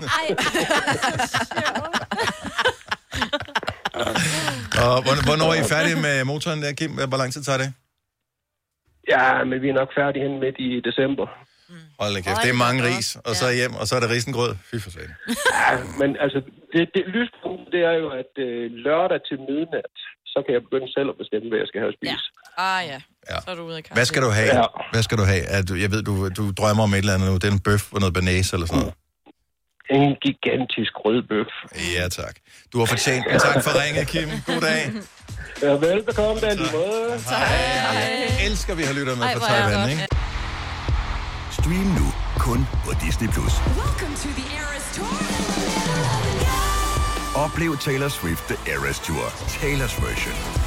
Og hvornår- er I færdige med motoren der, Kim? Hvor lang tid tager det? ja, men vi er nok færdige hen midt i december. Hold da kæft, det er mange ris, og så hjem, og så er det risengrød. Fy for satan. Ja, men altså, det, det lyspunkt, det er jo, at øh, lørdag til midnat, så kan jeg begynde selv at bestemme, hvad jeg skal have at spise. Ah ja, Ja. så er du ude af. Hvad skal du have? Ja. Hvad skal du have? Er du, jeg ved, du, du drømmer om et eller andet nu. Det er en bøf og noget banase eller sådan noget. En gigantisk rød bøf. Ja, tak. Du har fortjent den. Tak for ringet, Kim. God dag. Ja, velbekomme, den måde. Hej. Jeg elsker, vi har lyttet med Ej, fra Taiwan, ikke? Stream nu kun på Disney+. Plus. Oplev Taylor Swift The Eras Tour, Taylor's version.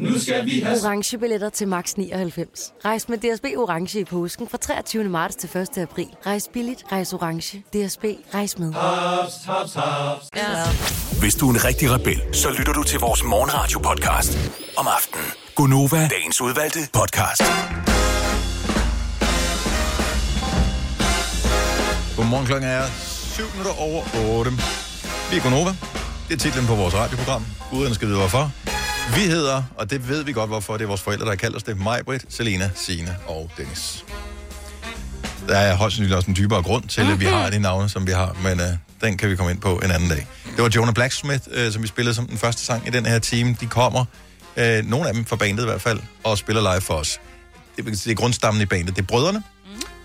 Nu skal vi have... Orange billetter til max 99. Rejs med DSB Orange i påsken fra 23. marts til 1. april. Rejs billigt, rejs orange. DSB, rejs med. Haps, haps, haps. Ja. Hvis du er en rigtig rebel, så lytter du til vores morgenradio-podcast om aftenen. Gunova, dagens udvalgte podcast. Godmorgen klokken er 7 minutter over 8. Vi er Gonova. Det er titlen på vores radioprogram. Uden skal vide hvorfor. Vi hedder, og det ved vi godt hvorfor, det er vores forældre, der har kaldt os det, Majbrit, Selena, Sine og Dennis. Der er højst sandsynligt også en dybere grund til, at vi har de navne, som vi har, men uh, den kan vi komme ind på en anden dag. Det var Jonah Blacksmith, uh, som vi spillede som den første sang i den her team. De kommer, uh, nogle af dem fra bandet i hvert fald, og spiller live for os. Det, det er grundstammen i bandet. Det er brødrene,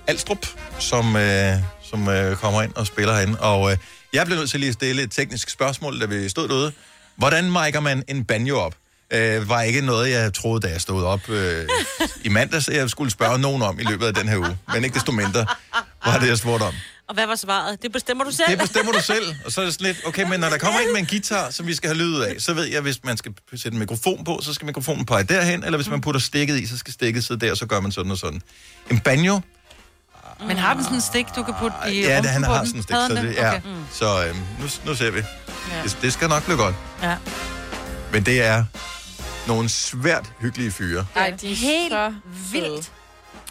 Alstrup, som, øh, som øh, kommer ind og spiller herinde. Og øh, jeg blev nødt til lige at stille et teknisk spørgsmål, da vi stod derude. Hvordan micer man en banjo op? Øh, var ikke noget, jeg troede, da jeg stod op øh, i mandags, at jeg skulle spørge nogen om i løbet af den her uge. Men ikke desto mindre var det, jeg spurgte om. Og hvad var svaret? Det bestemmer du selv. Det bestemmer du selv. Og så er det sådan lidt, okay, men når der kommer ind med en guitar, som vi skal have lyd af, så ved jeg, hvis man skal sætte en mikrofon på, så skal mikrofonen pege derhen, eller hvis man putter stikket i, så skal stikket sidde der, og så gør man sådan og sådan. En banjo, Men har den sådan en stik, du kan putte i ja, det, han på har den? sådan en stik, så det, ja. Okay. Så øhm, nu, nu ser vi. Ja. Det, det skal nok blive godt. Ja. Men det er nogle svært hyggelige fyre. Ej, de er Helt så vildt.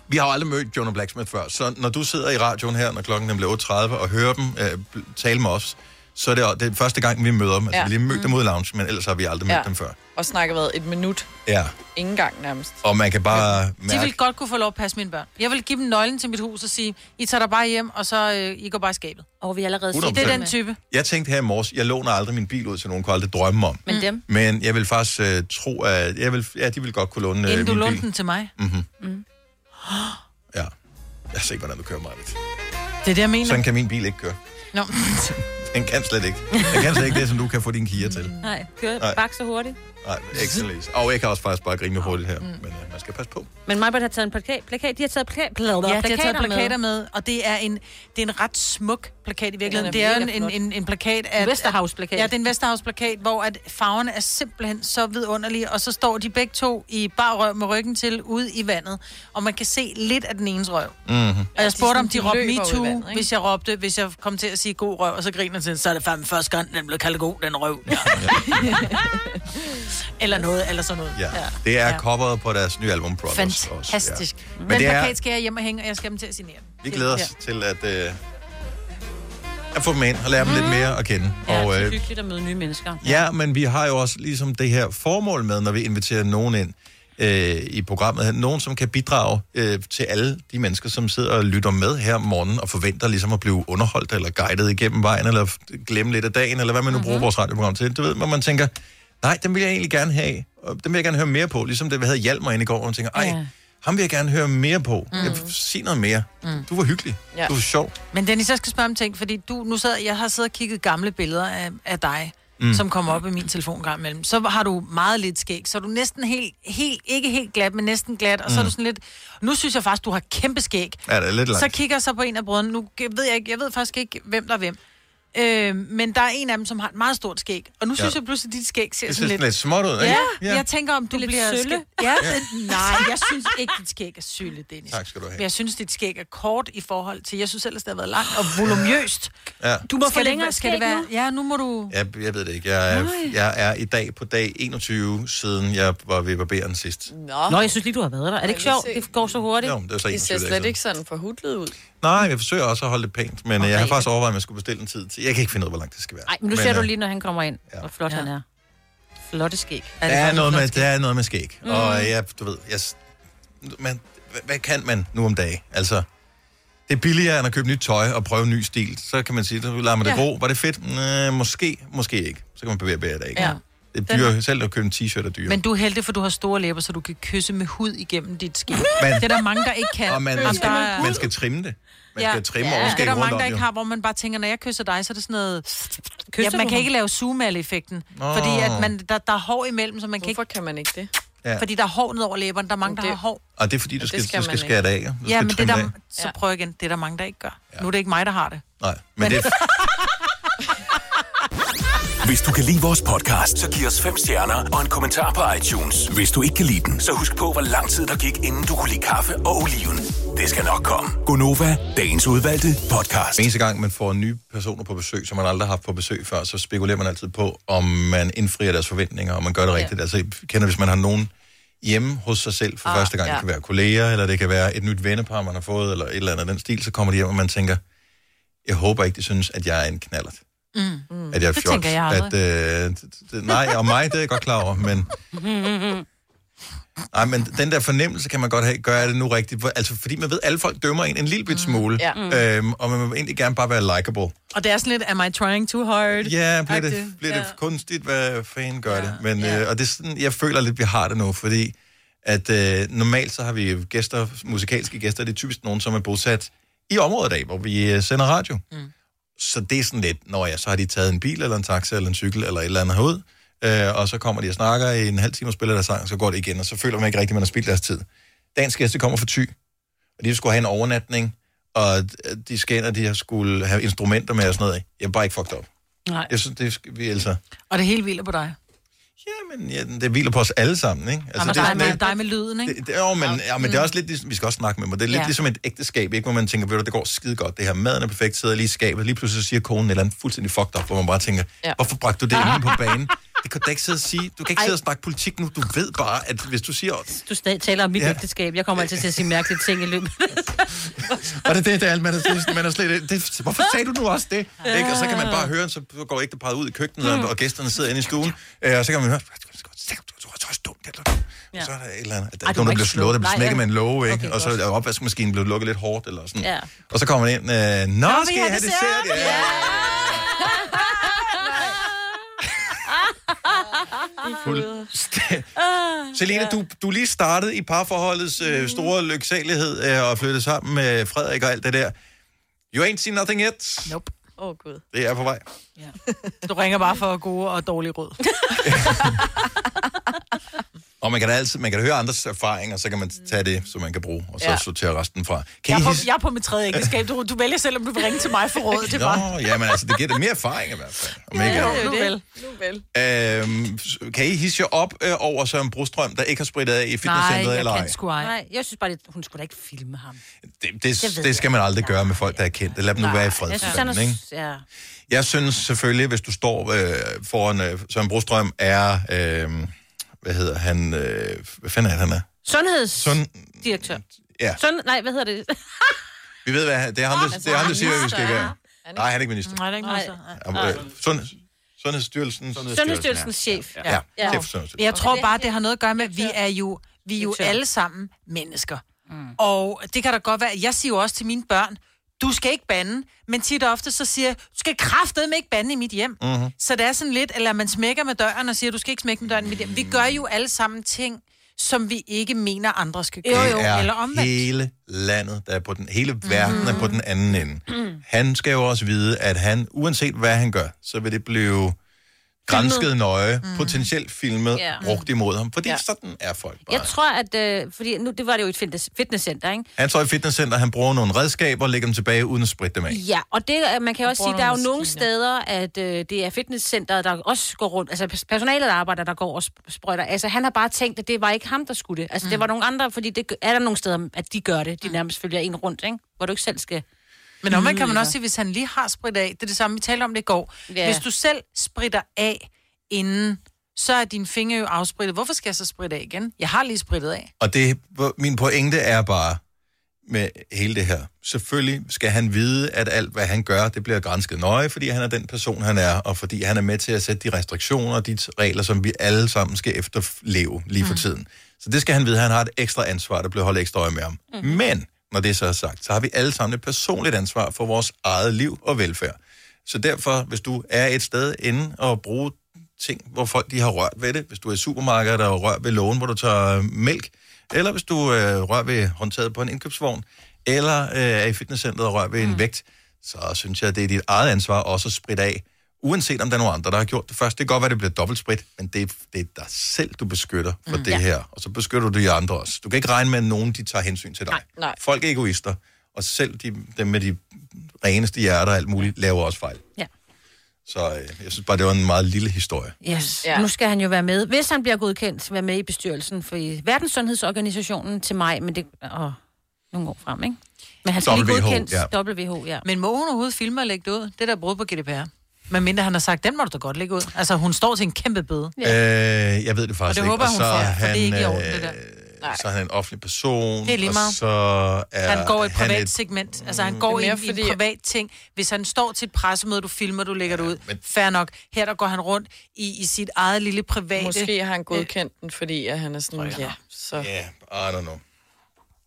Vi har jo aldrig mødt Jonah Blacksmith før, så når du sidder i radioen her, når klokken den bliver 8.30, og hører dem øh, tale med os, så er det, det er første gang, vi møder dem. Altså, Ja. vi har lige mødt dem ud i lounge, men ellers har vi aldrig mødt Ja. dem før. Og snakker været et minut. Ja, Ingen gang nærmest. og man kan bare De mærke... vil godt kunne få lov at passe mine børn. Jeg vil give dem nøglen til mit hus og sige, I tager dig bare hjem, og så øh, I går bare i skabet. Og vi er allerede 100%. Det er den type. Jeg tænkte her i morges, jeg låner aldrig min bil ud til nogen, kunne aldrig drømme om. Men dem? Men jeg vil faktisk øh, tro, at jeg vil, ja, de vil godt kunne låne øh, Inden du min lånte bil. den til mig. Mm-hmm. Mm. Ja. Jeg ser, hvordan du kører mig. Det er det, jeg mener. Sådan kan min bil ikke køre. Nå. Den kan slet ikke. Den kan slet ikke det, som du kan få din Kia til. Nej, kør Nej. bak så hurtigt. Nej, ikke så læs. Og jeg kan også faktisk bare grine hurtigt her, men øh, man skal passe på. Men Majbert har taget en plakat. plakat. De har taget plakat, plader, Ja, de har taget plakater med. med, og det er en, det er en ret smuk plakat i virkeligheden. Den er det er en, en, en, en plakat af... En Vesterhavsplakat. Ja, det er en Vesterhavsplakat, hvor at farverne er simpelthen så vidunderlige, og så står de begge to i bar røv med ryggen til ude i vandet, og man kan se lidt af den enes røv. Mm-hmm. Og jeg spurgte, om de, de råbte MeToo, hvis jeg råbte, hvis jeg kom til at sige god røv, og så griner til, så er det fandme første gang, den blev kaldt god, den røv. Ja. eller noget, eller sådan noget. Ja. Det er coveret på deres nye album, Brothers. Fantastisk. Også, Ja. ja. Den Men det er, plakat skal jeg hjem og hænge, og jeg skal dem til at signere. vi glæder os Ja. til at, øh, at få dem ind og lære dem lidt mere at kende. Ja, og, det er øh, hyggeligt at møde nye mennesker. Ja, men vi har jo også ligesom det her formål med, når vi inviterer nogen ind øh, i programmet her. Nogen, som kan bidrage øh, til alle de mennesker, som sidder og lytter med her om morgenen og forventer ligesom at blive underholdt eller guidet igennem vejen, eller glemme lidt af dagen, eller hvad man nu bruger vores radioprogram til. Du ved, hvor man tænker, nej, den vil jeg egentlig gerne have, og den vil jeg gerne høre mere på. Ligesom det, vi havde Hjalmar inde i går, hvor man tænker, ej, Ja. ham vil jeg gerne høre mere på. Mm. Jeg, sig noget mere. Mm. Du var hyggelig. Ja. Du var sjov. Men Dennis, jeg skal spørge om ting, fordi du, nu sad, jeg har siddet og kigget gamle billeder af, af dig, Mm. mm. som kommer op i min telefon gang imellem. Så har du meget lidt skæg, så er du næsten helt, helt, ikke helt glat, men næsten glat, og så er Mm. du sådan lidt, nu synes jeg faktisk, du har kæmpe skæg. Ja, det er lidt Så langt. kigger jeg så på en af brødrene, nu ved jeg ikke, jeg ved faktisk ikke, hvem der er hvem. Øh, men der er en af dem, som har et meget stort skæg. Og nu Ja. synes jeg pludselig, at dit skæg ser Det ser sådan lidt... lidt småt ud, ikke? Ja, Ja. jeg tænker, om du lidt bliver... sølle. Ja, det, nej, jeg synes ikke, dit skæg er sølle, Dennis. Tak skal du have. Men jeg synes, dit skæg er kort i forhold til... Jeg synes ellers, det har været langt og volumøst. Ja. Du må Skal det- længere skal det være- nu. Ja, nu må du... Jeg, jeg ved det ikke. Jeg er, Nej. jeg er i dag på dag 21, siden jeg var ved barberen sidst. Nå. Nå, jeg synes lige, du har været der. Er det ikke sjovt? Det går så hurtigt. Jo, det er så Det 21 ser dage slet ikke sådan forhudlet ud. Nej, jeg forsøger også at holde det pænt, men okay. jeg har faktisk overvejet, om jeg skulle bestille en tid til. Jeg kan ikke finde ud af, hvor langt det skal være. Nej, men nu ser du øh, lige, når han kommer ind, hvor flot han er. Flotte skæg. Der er, noget med, der er noget med skæg. Mm. Og jeg, du ved, jeg, man, hvad, hvad kan man nu om dagen? Altså, det er billigere end at købe nyt tøj og prøve ny stil. Så kan man sige, så lader man det Ja. gro. Var det fedt? Næh, måske, måske ikke. Så kan man bevæge bære det, ikke? Ja. Det er dyre, selv at købe en t-shirt er dyre. Men du er heldig, for du har store læber, så du kan kysse med hud igennem dit skæg. Men- det er der mange, der ikke kan. og man, man, skal, der er- man skal trimme det. Man Ja. skal trimme ja. overskæg Det er der rundt mange, der ikke har, hvor man bare tænker, når jeg kysser dig, så er det sådan noget... Kysser ja, man kan ikke lave zoom-effekten, Nå. fordi at man, der, der er hår imellem, så man kan Hvorfor ikke... kan man ikke det? Ja. Fordi der er hår ned over læberne, der er mange, der Det- har hår. Og det er fordi, du Ja, skal, det skal du skal skære det af. Du Ja, skal men det der, af. så prøv igen, det er der mange, der ikke gør. Nu er det ikke mig, der har det. Nej, men det, Hvis du kan lide vores podcast, så giv os fem stjerner og en kommentar på iTunes. Hvis du ikke kan lide den, så husk på, hvor lang tid der gik, inden du kunne lide kaffe og oliven. Det skal nok komme. Gonova, dagens udvalgte podcast. Eneste gang, man får nye personer på besøg, som man aldrig har haft på besøg før, så spekulerer man altid på, om man indfrier deres forventninger, og man gør det rigtigt. Altså, kender, hvis man har nogen hjemme hos sig selv for Ah, ah, første gang. ja. Det kan være kolleger, eller det kan være et nyt vennepar, man har fået, eller et eller andet af den stil. Så kommer de hjem, og man tænker, jeg håber ikke, de synes, at jeg er en knallert. Mm. At jeg er det fjols. tænker jeg aldrig. At, øh, nej, og mig, det er jeg godt klar over, men... Nej, men den der fornemmelse kan man godt have, gør jeg det nu rigtigt? For- Altså, fordi man ved, at alle folk dømmer en en lille bit smule, Ja. mm. øhm, og man vil egentlig gerne bare være likable. Og det er sådan lidt, am I trying too hard? Ja, bliver det, bliver det Ja. kunstigt, hvad fanden gør det? Men, ja. øh, og det er sådan, jeg føler lidt, vi har det nu, fordi at øh, normalt så har vi gæster, musikalske gæster, det er typisk nogen, som er bosat i området af, hvor vi øh, sender radio. Mm. Så det er sådan lidt, når ja, så har de taget en bil, eller en taxa, eller en cykel, eller et eller andet herud, øh, og så kommer de og snakker i en halv time og spiller deres sang, så går det igen, og så føler man ikke rigtigt, at man har spildt deres tid. Dagens gæste kommer fra Thy, og de skulle have en overnatning, og de skal ind, og de har skulle have instrumenter med og sådan noget. Jeg er bare ikke fucked op. Nej. Jeg synes, det skal vi altså... Og det hele hviler på dig. Men ja, det hviler på os alle sammen, ikke? Altså, det, er dig, med, lidt- dig med lyden, ikke? det, det, jo, men, ja, men det er også lidt ligesom, vi skal også snakke med mig, det er lidt Ja. ja. ligesom et ægteskab, ikke? Hvor man tænker, ved du, det går skide godt, det her maden er perfekt, sidder lige i skabet, lige pludselig siger konen eller andet fuldstændig fucked up, hvor man bare tænker, Ja. ja. hvorfor bragte du det lige på banen? Det kan du ikke sidde og sige. Du kan ikke Ej. sidde og snakke politik nu. Du ved bare, at hvis du siger... Du stadig taler om mit Ja. ja. ægteskab. Jeg kommer altid til at sige mærkelige ting i løbet. Og det er det, det er alt, man er, man er slet... Det, hvorfor sagde du nu også det? Ikke? Og så kan man bare høre, så går ægteparret ud i køkkenet, og, og gæsterne sidder inde i stuen, øh, og så kan man høre... Ja. Så er der et eller andet. Der er nogen, der bliver slå. slået, der bliver smækket ja. med en låge, ikke? Okay, og så er opvaskemaskinen blevet lukket lidt hårdt, eller sådan. Ja. Og så kommer man ind, øh, Nå, skal jeg have dessert? Ja. Fuldstændig. Selina, du, du er lige startet i parforholdets øh, store lyksalighed øh, og flyttet sammen med Frederik og alt det der. You ain't seen nothing yet. Nope. Åh, oh, Gud. Det er på vej. Du ringer bare for gode og dårlige råd. Og man kan da altid, man kan da høre andres erfaringer, så kan man tage det, som man kan bruge, og så Ja. ja. sortere resten fra. Jeg Kan er, I på, hisse... jeg er på mit tredje ægteskab. Du, du vælger selv, om du vil ringe til mig for råd. Det er bare... Nå, ja, men altså, det giver dig mere erfaring i hvert fald. Om ikke jo, nu vel. Nu vel. Øhm, kan I hisse jer op øh, over Søren Brostrøm, der ikke har spritet af i fitnesscenteret, eller ej? sgu ej. Nej, jeg synes bare, det, hun skulle da ikke filme ham. Det, det, Det det skal man aldrig gøre med folk, der er kendte. Lad dem nu være i fred. Jeg synes, han ikke? er... Ja. Jeg synes selvfølgelig, hvis du står øh, foran øh, Søren Brostrøm, er... Øh, hvad hedder han? Øh, hvad fanden er det, han er? Sundhedsdirektør. Ja, Sund... Nej, hvad hedder det? vi ved, hvad han, det er ham, der, det er ham, der siger, hvad vi skal gøre. Nej, han er ikke minister. Nej, det er ikke. Ham, øh, Sund, Sundhedsstyrelsen. Sundhedsstyrelsens chef. Ja, ja. chef for Sundhedsstyrelsen. Jeg tror bare, det har noget at gøre med, at vi er jo, vi er jo alle sammen mennesker. Mm. Og det kan da godt være, jeg siger jo også til mine børn, du skal ikke bande, men tit og ofte så siger jeg, du skal kraftedeme ikke bande i mit hjem. Mhm. Så det er sådan lidt, eller man smækker med døren og siger, du skal ikke smække med døren i mit hjem. Vi gør jo alle sammen ting, som vi ikke mener, andre skal gøre. Det er Eller omvendt. hele landet, der er på den, hele verden Mhm. er på den anden ende. Mm. Han skal jo også vide, at han, uanset hvad han gør, så vil det blive grænsket nøje, mm. potentielt filmet, Ja. brugt imod ham. Fordi ja. sådan er folk bare. Jeg tror, at... Øh, fordi nu, det var det jo et fitness, fitnesscenter, ikke? Han står i fitnesscenter, han bruger nogle redskaber og lægger dem tilbage, uden at spritte dem af. Ja, og det, øh, man kan også bruger sige, der er jo nogle steder, at øh, det er fitnesscenteret, der også går rundt, altså pers- personalet, der arbejder, der går og sp- sprøjter. Altså, han har bare tænkt, at det var ikke ham, der skulle det. Altså, mm. det var nogle andre, fordi det er der nogle steder, at de gør det. De nærmest følger en rundt, ikke? Hvor du ikke selv skal... Men omvendt kan man også sige, hvis han lige har spritet af, det er det samme, vi talte om det i går. Ja. Hvis du selv spritter af inden, så er dine fingre jo afsprittet. Hvorfor skal jeg så spritte af igen? Jeg har lige sprittet af. Og det, min pointe er bare med hele det her. Selvfølgelig skal han vide, at alt, hvad han gør, det bliver grænsket nøje, fordi han er den person, han er, og fordi han er med til at sætte de restriktioner og de regler, som vi alle sammen skal efterleve lige for tiden. Så det skal han vide. Han har et ekstra ansvar, der bliver holdt ekstra øje med ham. Mm. Men, når det så er sagt, så har vi alle sammen et personligt ansvar for vores eget liv og velfærd. Så derfor, hvis du er et sted inde og bruger ting, hvor folk de har rørt ved det, hvis du er i supermarkedet og rører ved lågen, hvor du tager mælk, eller hvis du øh, rører ved håndtaget på en indkøbsvogn, eller øh, er i fitnesscenteret og rører ved mm. en vægt, så synes jeg, at det er dit eget ansvar også at spritte af, uanset om der er nogen andre, der har gjort det først. Det kan godt være, det bliver dobbeltsprit, men det er, det er dig selv, du beskytter for mm. det Ja. her, og så beskytter du de andre også. Du kan ikke regne med, at nogen de tager hensyn til dig. Nej. Folk er egoister, og selv de, dem med de reneste hjerter og alt muligt, laver også fejl. Ja. Så øh, jeg synes bare, det var en meget lille historie. Yes. Ja. Nu skal han jo være med. Hvis han bliver godkendt, være med i bestyrelsen for Verdenssundhedsorganisationen til maj, men det... Åh, nogle år frem, ikke? Men han skal lige WHO, godkendt ja. WHO, ja. Men må hun overhovedet filme og lægge det ud? Det der brud på GDPR. Men mindre han har sagt, den må du da godt lægge ud. Altså, hun står til en kæmpe bøde. Ja. Øh, jeg ved det faktisk Og det ikke. håber hun så får, er for det er ikke i han, orden, det der. øh, Så er han en offentlig person. Det er lige meget. Og så er Han går i et han privat et- segment. Altså, han går Det i er en, mere i fordi- privat ting. Hvis han står til et pressemøde, du filmer, du lægger det ud. Men... Fair nok. Her der går han rundt i, i sit eget lille private... Måske har han godkendt den, fordi at han er sådan, ja, så... Ja, I don't know.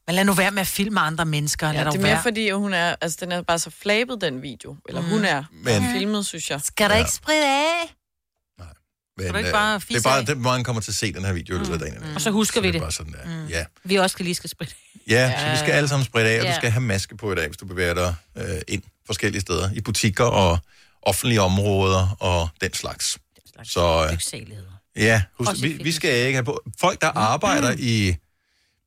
Men lad nu være med at filme andre mennesker. Lad Ja, det dog er mere være. fordi, at hun er, altså, den er bare så flabet, den video. Eller Mhm. hun er Men- filmet, synes jeg. Skal der ikke spritte af? Men, Kan du ikke øh, bare det fisse er bare, det, mange kommer til at se den her video i løbet af dagen. Og så husker vi det. det. er bare sådan der. Ja. Vi også skal lige skal spritte. Ja, så vi skal alle sammen spritte af, og Ja. du skal have maske på i dag, hvis du bevæger dig øh, ind forskellige steder. I butikker og offentlige områder og den slags. Så øh, ja, husk, vi, vi skal ikke have på. Folk, der arbejder i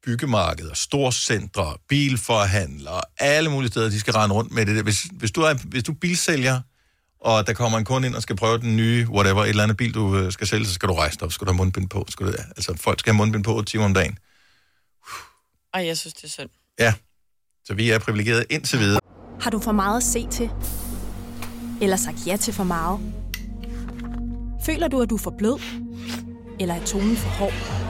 byggemarkeder, storcentre, bilforhandlere, alle mulige steder, de skal rende rundt med det der. Hvis, hvis, du er, hvis du er bilsælger, og der kommer en kunde ind og skal prøve den nye, whatever, et eller andet bil, du øh, skal sælge, så skal du rejse dig op, skal du have mundbind på. Skal du, altså, folk skal have mundbind på 8 timer om dagen. Ej, jeg synes, det er synd. Ja, så vi er privilegerede indtil videre. Har du for meget at se til? Eller sagt ja til for meget? Føler du, at du er for blød? Eller er tonen for hård?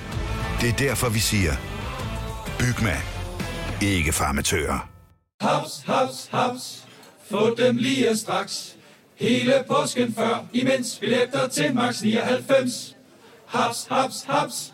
Det er derfor, vi siger, Bygma. Ikke farmatører. Haps, haps, haps. Få dem lige straks. Hele påsken før, imens billetter til max 99. Haps, haps, haps.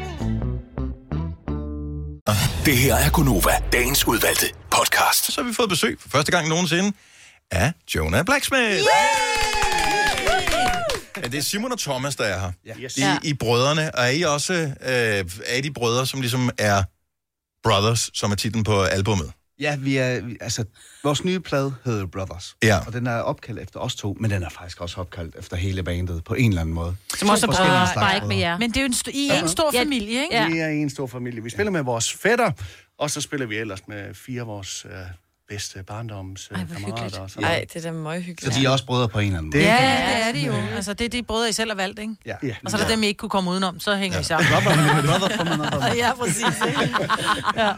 Det her er Gunova, dagens udvalgte podcast. Så har vi fået besøg for første gang nogensinde af Jonah Blacksmith. Ja, det er Simon og Thomas, der er her. Yes. De, I brødrene, og er I også øh, er I de brødre, som ligesom er Brothers, som er titlen på albummet? Ja, vi er, vi- altså, vores nye plade hedder Brothers. Ja. Og den er opkaldt efter os to, men den er faktisk også opkaldt efter hele bandet på en eller anden måde. Som også er bare, bare ikke med jer. Men det er jo en, st- I er en stor Ja. familie, ikke? Ja. Vi er en stor familie. Vi spiller med vores fætter, og så spiller vi ellers med fire af vores øh, bedste barndoms øh, kammerater. Og sådan Ej, det er da meget hyggeligt. Så de er også brødre på en eller anden måde. Ja, ja, det er det jo. Altså, det er de brødre, I selv har valgt, ikke? Ja. ja. Og så er der dem, I ikke kunne komme udenom, så hænger I sammen. ja, præcis. Ja.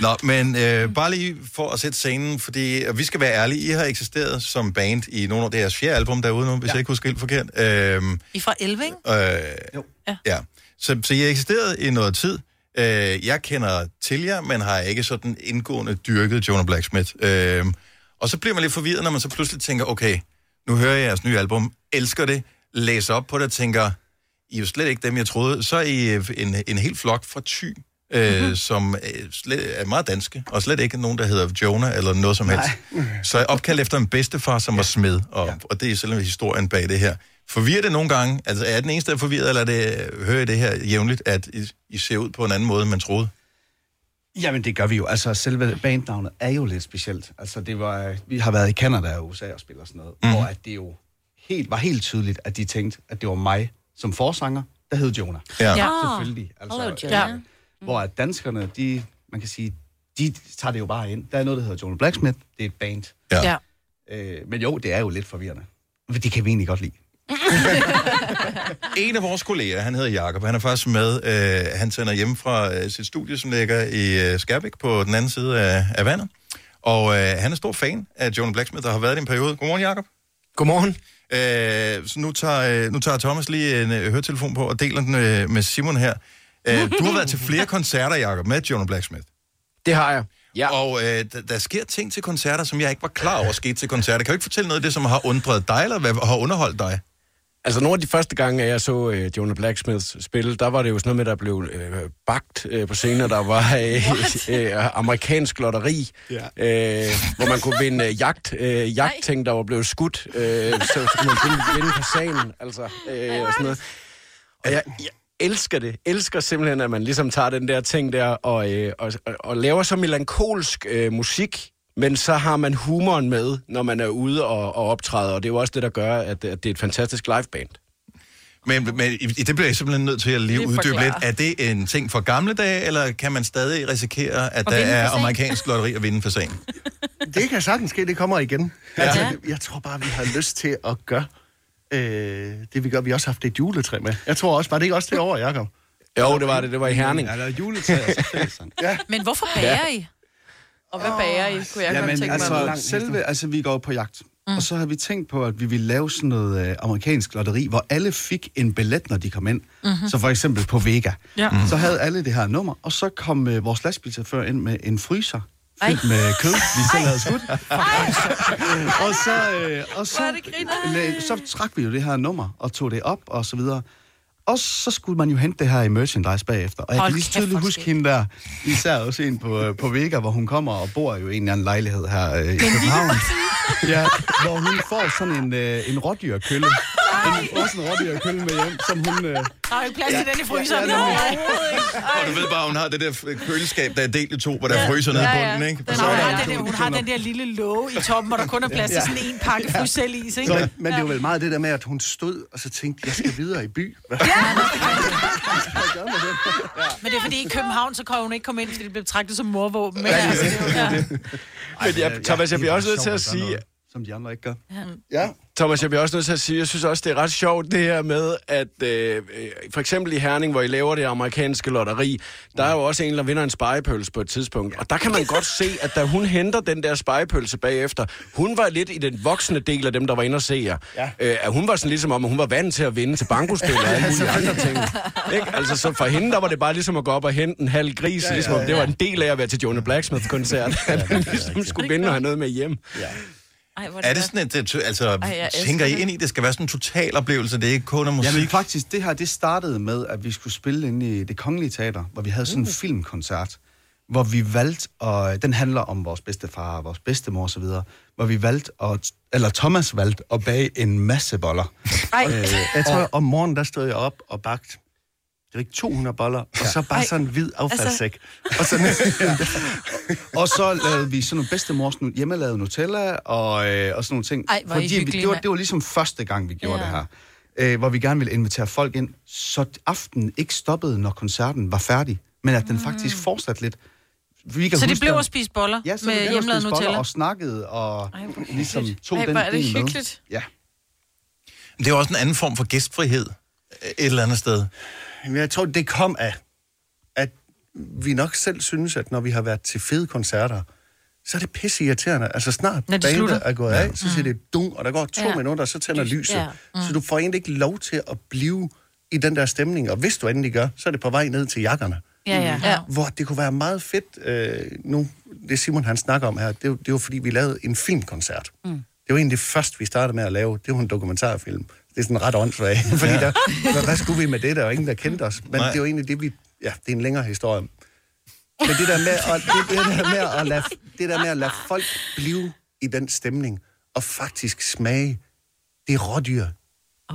Nå, men øh, bare lige for at sætte scenen, fordi vi skal være ærlige, I har eksisteret som band i nogle af deres fjerde album derude nu, hvis ja. jeg ikke husker helt forkert. Øhm, I fra 11, ikke? Øh, jo. Ja. ja. Så, så I har eksisteret i noget tid. Øh, jeg kender til jer, men har ikke sådan indgående dyrket Jonah Blacksmith. Øh, og så bliver man lidt forvirret, når man så pludselig tænker, okay, nu hører jeg jeres nye album, elsker det, læser op på det og tænker, I er jo slet ikke dem, jeg troede. Så er I øh, en, en helt flok fra Thy, øh, mm-hmm. som er, slet, er meget danske, og slet ikke nogen, der hedder Jonah eller noget som helst. Så er jeg opkaldt efter en bedstefar, som ja. var smed, og, ja. og det er selve historien bag det her. Forvirrer det nogle gange? Altså, er den eneste, der er forvirret, eller er det, hører I det her jævnligt, at I, I ser ud på en anden måde, end man troede? Jamen, det gør vi jo. Altså, selve bandnavnet er jo lidt specielt. Altså, det var, vi har været i Canada og USA og spiller sådan noget, mm. hvor at det jo helt, var helt tydeligt, at de tænkte, at det var mig som forsanger, der hed Jonah. Ja. Ja. Selvfølgelig. Altså, Hello, Jonah. Ja. Hvor at danskerne, de, man kan sige, de tager det jo bare ind. Der er noget, der hedder Jonah Blacksmith. Det er et band. Ja. Ja. Øh, men jo, det er jo lidt forvirrende. Men det kan vi egentlig godt lide. En af vores kolleger, han hedder Jakob, han er faktisk med. Øh, han sender hjem fra øh, sit studie, som ligger i øh, Skærbæk på den anden side af, af vandet. Og øh, han er stor fan af Jonah Blacksmith, der har været i en periode. Godmorgen, Jakob. Godmorgen. Øh, så nu tager, øh, nu tager Thomas lige en øh, høretelefon på og deler den øh, med Simon her. Øh, du har været til flere koncerter, Jacob, med Jonah Blacksmith. Det har jeg. Ja. Og øh, der, der sker ting til koncerter, som jeg ikke var klar over skete til koncerter. Kan du ikke fortælle noget af det, som har undret dig, eller hvad har underholdt dig? Altså nogle af de første gange, jeg så øh, Jonah Blacksmiths spille, der var det jo sådan noget med, der blev øh, bagt øh, på scenen. Der var øh, øh, amerikansk lotteri, Ja. øh, hvor man kunne vinde øh, jagt, øh, jagtting, der var blevet skudt. Øh, så, så kunne man vinde, vinde på sagen, altså, øh, og sådan noget. Og jeg, jeg elsker det. Elsker simpelthen, at man ligesom tager den der ting der og, øh, og, og, og laver så melankolsk øh, musik, men så har man humoren med, når man er ude og, og optræder, og det er jo også det, der gør, at, at det er et fantastisk liveband. Men, men i- det bliver jeg simpelthen nødt til at lige uddybe lidt. Er det en ting for gamle dage, eller kan man stadig risikere, at der er amerikansk lotteri at vinde for sagen? Det kan sagtens ske, det kommer igen. Ja. Altså, jeg tror bare, vi har lyst til at gøre øh, det, vi gør. Vi har også haft et juletræ med. Jeg tror også, var det ikke også det år, Jacob? Jo, det var det. Det var i Herning. Ja, der er juletræ, og så ja. Men hvorfor bager I? Og hvad bager I, kunne jeg godt Jamen, tænke altså, mig. selve, altså, vi går på jagt. Mm. Og så har vi tænkt på, at vi ville lave sådan noget øh, amerikansk lotteri, hvor alle fik en billet, når de kom ind. Mhm. Mm-hmm. Så for eksempel på Vega. Ja. Mm. Så havde alle det her nummer, og så kom øh, vores lastbilchauffør ind med en fryser fyldt med kød, vi selv havde skudt. og så, øh, og så, så trak vi jo det her nummer og tog det op og så videre. Og så skulle man jo hente det her i merchandise bagefter. Og jeg Hold kan lige tydeligt huske hende der, især også en på, øh, på Vega, hvor hun kommer og bor jo i en eller anden lejlighed her øh, i København. Ja, hvor hun får sådan en, øh, en rådyrkølle. En frossen rådyrkølle med hjem, som hun... Øh, Der er jo ikke plads til den i fryseren. Ja, Ja, ja, Og du ved bare, hun har det der køleskab, der er delt i to, hvor der er fryser nede i bunden, ikke? Den Så har, er der har den, der, hun har den der lille låge i toppen, hvor der kun er plads til sådan en pakke frysel-is, ikke? så, men det var vel meget det der med, at hun stod og så tænkte, jeg skal videre i by. Hvad Men det er fordi i København, så kan hun ikke komme ind, fordi det blev betragtet som morvåben. Men Ja, altså, det er ja. Men jeg, Thomas, jeg bliver også nødt til at sige, noget, Som de andre ikke gør. Ja. Thomas, jeg bliver også nødt til at sige, jeg synes også, det er ret sjovt det her med, at øh, for eksempel i Herning, hvor I laver det amerikanske lotteri, der er jo også en, der vinder en spejepølse på et tidspunkt. Og der kan man godt se, at da hun henter den der spejepølse bagefter, hun var lidt i den voksne del af dem, der var inde og se jer. Ja. Øh, at hun var sådan ligesom om, at hun var vant til at vinde til bankospil og alle mulige andre ting. Ikke? Altså, så for hende, der var det bare ligesom at gå op og hente en halv gris, ja, ja, ligesom om det var en del af at være til Jonah Blacksmith-koncert, at man ligesom skulle vinde og have noget med hjem. Ja. Ej, hvor Er det sådan et, det, altså, Ej, jeg tænker I ind i, det skal være sådan en total oplevelse, det er ikke kun musik? Jamen faktisk, det her, det startede med, at vi skulle spille inde i det kongelige teater, hvor vi havde sådan en filmkoncert, hvor vi valgte, og den handler om vores bedstefar, vores bedstemor osv., hvor vi valgte, at, eller Thomas valgte at bage en masse boller. Ej. Øh, jeg tror, om morgenen, der stod jeg op og bagte det var ikke 200 boller, og så bare Ej. sådan en hvid affaldssæk. Og, sådan, og så lavede vi sådan nogle bedstemors nu- hjemmelavede Nutella og, øh, og sådan nogle ting. Ej, hvor fordi vi, det, var, det var ligesom første gang, vi gjorde Ja. det her. Øh, hvor vi gerne ville invitere folk ind, så aftenen ikke stoppede, når koncerten var færdig, men at den faktisk fortsatte lidt. Vi kan Så det blev at spise boller ja, så med hjemmelavet Nutella? Og snakkede og ligesom tog Ej, den er det del med. hyggeligt. Ja. Det er også en anden form for gæstfrihed øh, et eller andet sted. Jeg tror, det kom af, at vi nok selv synes, at når vi har været til fede koncerter, så er det pisse irriterende. Altså snart Når de bandet slutter. er gået af, så siger det dung, og der går to Ja. minutter, og så tænder Lys, lyset. ja. Mm. Så du får egentlig ikke lov til at blive i den der stemning, og hvis du endelig gør, så er det på vej ned til jakkerne. Ja, ja. ja. Hvor det kunne være meget fedt, øh, nu, det Simon han snakker om her, det, var- det var fordi, vi lavede en filmkoncert. Mm. Det var egentlig det første, vi startede med at lave. Det var en dokumentarfilm. Det er sådan ret åndssvagt, fordi Ja. der, hvad, hvad skulle vi med det? Der var ingen, der kendte os. Men Nej. det var egentlig det, vi... Ja, det er en længere historie. Men det der med at, det, det der med at, lade, det der med at lade folk blive i den stemning, og faktisk smage det rådyr,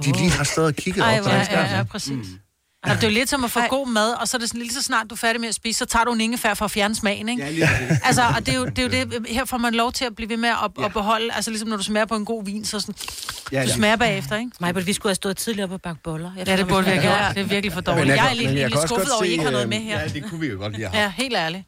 de lige har stået og kigget Ej, op på hvor, den skærm. ja, ja, præcis. Mm. Altså, det er jo lidt som at få god mad, og så er det sådan lige så snart du er færdig med at spise, så tager du en ingefær for at fjerne smagen, ikke? Ja, lige altså, og det er, jo, det er jo det, her får man lov til at blive ved med at, ja. at beholde, altså ligesom når du smager på en god vin, så sådan, Ja, du ja. smager bagefter, ikke? Nej, men vi skulle have stået tidligere op og bakke boller. Jeg Ja, det burde vi have gjort. Det er virkelig for dårligt. jeg Jeg, kan- er lidt, jeg lidt skuffet over, at I ikke har noget med øh, her. Ja, det kunne vi jo godt lige have. Ja, helt ærligt.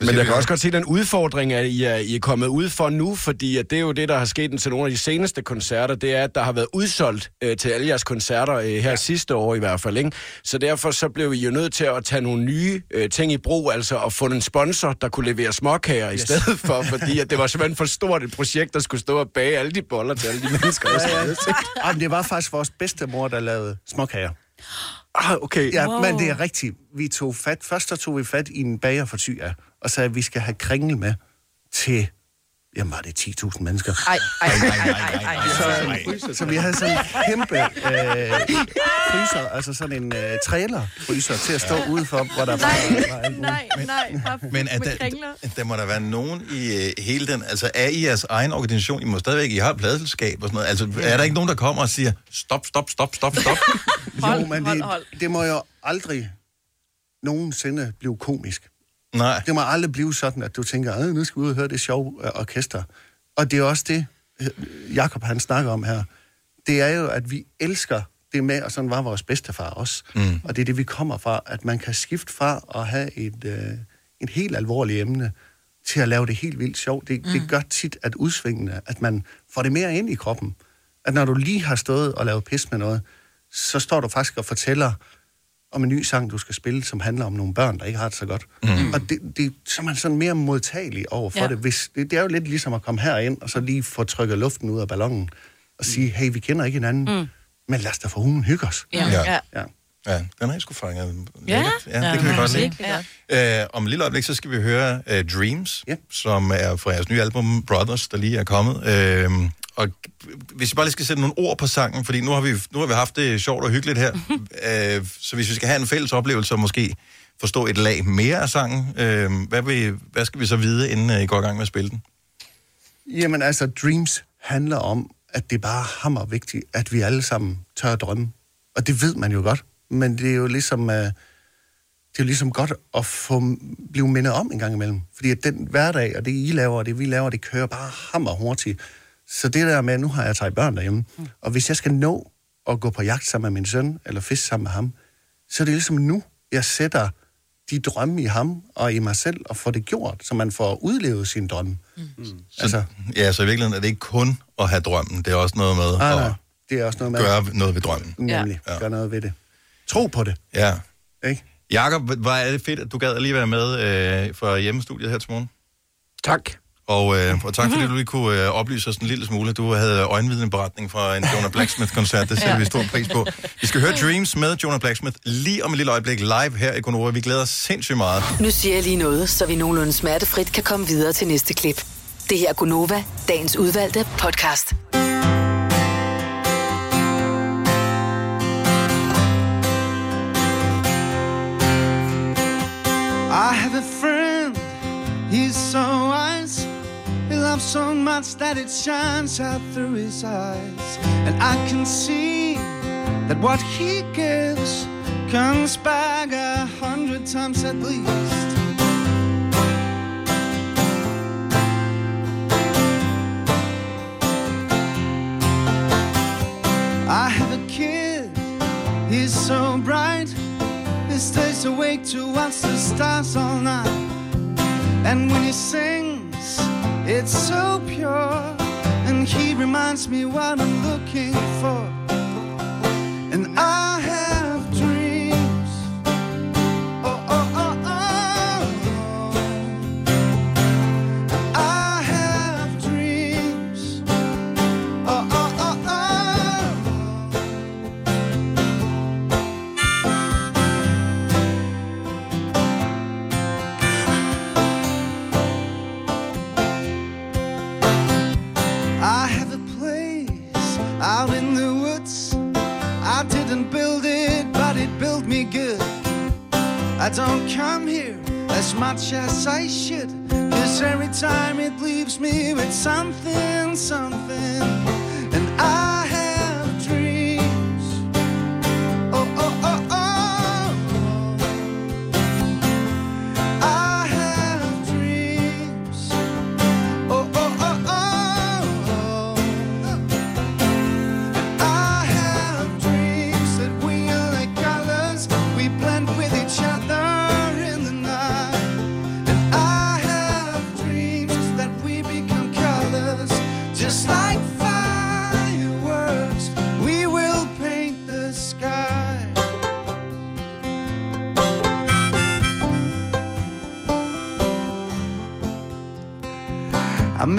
Men jeg kan også godt se den udfordring, at I er, I er kommet ud for nu, fordi at det er jo det, der har sket til nogle af de seneste koncerter, det er, at der har været udsolgt øh, til alle jeres koncerter øh, her ja. sidste år i hvert fald. Ikke? Så derfor så blev I jo nødt til at tage nogle nye øh, ting i brug, altså at få en sponsor, der kunne levere småkager yes. i stedet for, fordi at det var simpelthen for stort et projekt, der skulle stå og bage alle de boller til alle de mennesker. Ja, ja. med til. Ej, men det var faktisk vores bedste mor, der lavede småkager. Ah, okay. Ja, Wow. men det er rigtigt. Vi tog fat, først så tog vi fat i en bager for Tyr, og sagde, at vi skal have kringle med til, jamen var det 10.000 mennesker? Ej, ej, ej, ej, ej, ej. Så, så vi havde sådan en kæmpe øh, fryser, altså sådan en øh, trailer-fryser til at stå udenfor, hvor der var, var alt muligt. Nej, nej, bare Men er med der, der må der være nogen i øh, hele den... Altså, er I jeres egen organisation? I må stadigvæk... I har et pladelselskab og sådan noget. Altså, er der ikke nogen, der kommer og siger, stop, stop, stop, stop, stop? jo, men det, det må jo aldrig nogensinde blive komisk. Nej. Det må aldrig blive sådan, at du tænker, "Øh, nu skal vi ud og høre det sjove øh, orkester. Og det er også det, øh, Jakob han snakker om her. Det er jo, at vi elsker det med, og sådan var vores bedstefar også. Mm. Og det er det, vi kommer fra, at man kan skifte fra at have et, øh, et helt alvorligt emne til at lave det helt vildt sjovt. Det, mm. det gør tit, at udsvingende, at man får det mere ind i kroppen. At når du lige har stået og lavet pis med noget, så står du faktisk og fortæller om en ny sang, du skal spille, som handler om nogle børn, der ikke har det så godt. Mm. Og det, det, så er man sådan mere modtagelig over for Ja. ja. det. Hvis, det. Det er jo lidt ligesom at komme herind, og så lige få trykket luften ud af ballonen, og sige, hey, vi kender ikke hinanden, mm. men lad os da for hulen hygge os. Ja. Ja. ja. Ja, den har I sgu fanget. Ja. Ja, det kan vi godt lide. Godt. Øh, om et lille øjeblik, så skal vi høre uh, Dreams, yeah. som er fra jeres nye album Brothers, der lige er kommet. Øh, og hvis vi bare lige skal sætte nogle ord på sangen, fordi nu har vi, nu har vi haft det sjovt og hyggeligt her, øh, så hvis vi skal have en fælles oplevelse og måske forstå et lag mere af sangen, øh, hvad, vil, hvad skal vi så vide, inden uh, I går i gang med at spille den? Jamen altså, Dreams handler om, at det er bare hammer vigtigt, at vi alle sammen tør at drømme. Og det ved man jo godt, men det er jo ligesom, uh, det er jo ligesom godt at få blive mindet om en gang imellem. Fordi at den hverdag, og det I laver, og det vi laver, det kører bare hammer hurtigt. Så det der med, at nu har jeg taget børn derhjemme, mm. og hvis jeg skal nå at gå på jagt sammen med min søn, eller fisk sammen med ham, så er det ligesom nu, jeg sætter de drømme i ham og i mig selv, og får det gjort, så man får udlevet sin drømme. Mm. Så, altså, ja, så i virkeligheden er det ikke kun at have drømmen, det er også noget med Nej, nej. at Det er også noget med... gøre noget ved drømmen. Nemlig, ja. gøre noget ved det. Tro på det. Ja. Ikke? Jakob, hvor er det fedt, at du gad lige være med øh, for hjemmestudiet her til morgen. Tak. Og, øh, og tak fordi du lige kunne øh, oplyse os en lille smule. Du havde øjenvidende beretning fra en Jonah Blacksmith-koncert. Det sætter Ja. vi stor pris på. Vi skal høre Dreams med Jonah Blacksmith lige om et lille øjeblik live her i Gonova. Vi glæder os sindssygt meget. Nu siger jeg lige noget, så vi nogenlunde smertefrit kan komme videre til næste klip. Det her er Gunova, dagens udvalgte podcast. I have a friend, he's so. So much that it shines out through his eyes. And I can see that what he gives comes back a hundred times at least. I have a kid, he's so bright. He stays awake to watch the stars all night. And when he sings, it's so pure. And he reminds me what I'm looking for. I don't come here as much as I should. Cause every time it leaves me with something, something.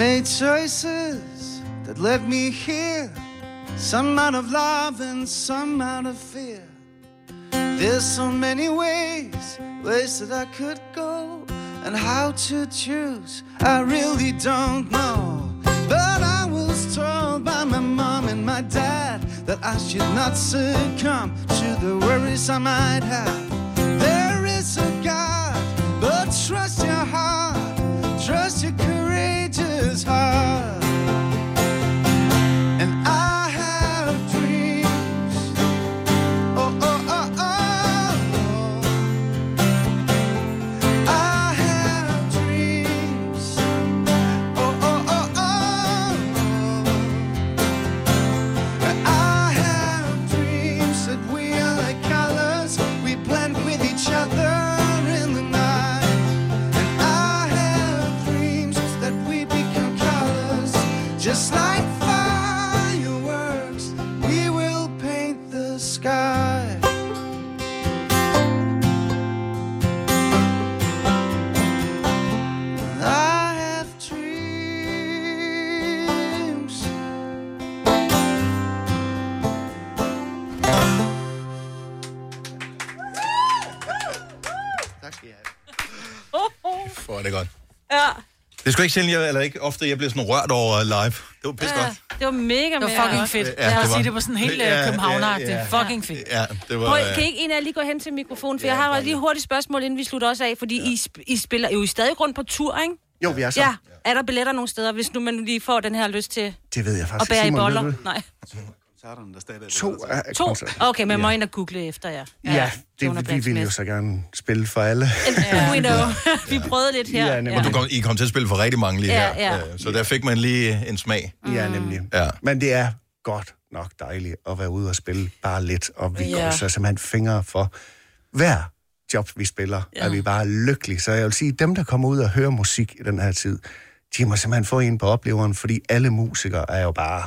Made choices that led me here, some out of love and some out of fear. There's so many ways, ways that I could go, and how to choose, I really don't know. But I was told by my mom and my dad that I should not succumb to the worries I might have. There is a God, but trust your heart, Det er sgu ikke sjældent, jeg, eller ikke ofte, jeg bliver sådan rørt over live. Det var pisse godt. Det var mega, Det var mega fucking godt. fedt. Ja, Ja, Lad det os var- sige det på sådan helt Ja, ja, ja, københavneragtigt. ja. Ja, Fucking fedt. Ja, det var... Prøv, øh, kan ikke en af jer lige gå hen til mikrofonen, for jeg har lige hurtigt spørgsmål, inden vi slutter også af, fordi I, sp- I spiller jo I stadig rundt på tur, ikke? Jo, vi er så. Ja, er der billetter nogle steder, hvis nu man lige får den her lyst til Det ved jeg at faktisk bære i Simon, ved du det? Nej. To af To? koncerter. Okay, men må ind og google efter jer. Ja, Jonah det, vi vil jo så gerne spille for alle. Ja. We know. vi prøvede lidt her. Ja, nemlig. Og du kom, I kom til at spille for rigtig mange lige Ja, her. ja. Øh, Så der fik man lige en smag. Ja, nemlig. Ja. Men det er godt nok dejligt at være ude og spille bare lidt, og vi Ja. ja. krydser simpelthen fingre for hver job, vi spiller, ja. er vi bare lykkelige. Så jeg vil sige, dem, der kommer ud og hører musik i den her tid, de må simpelthen få en på opleveren, fordi alle musikere er jo bare...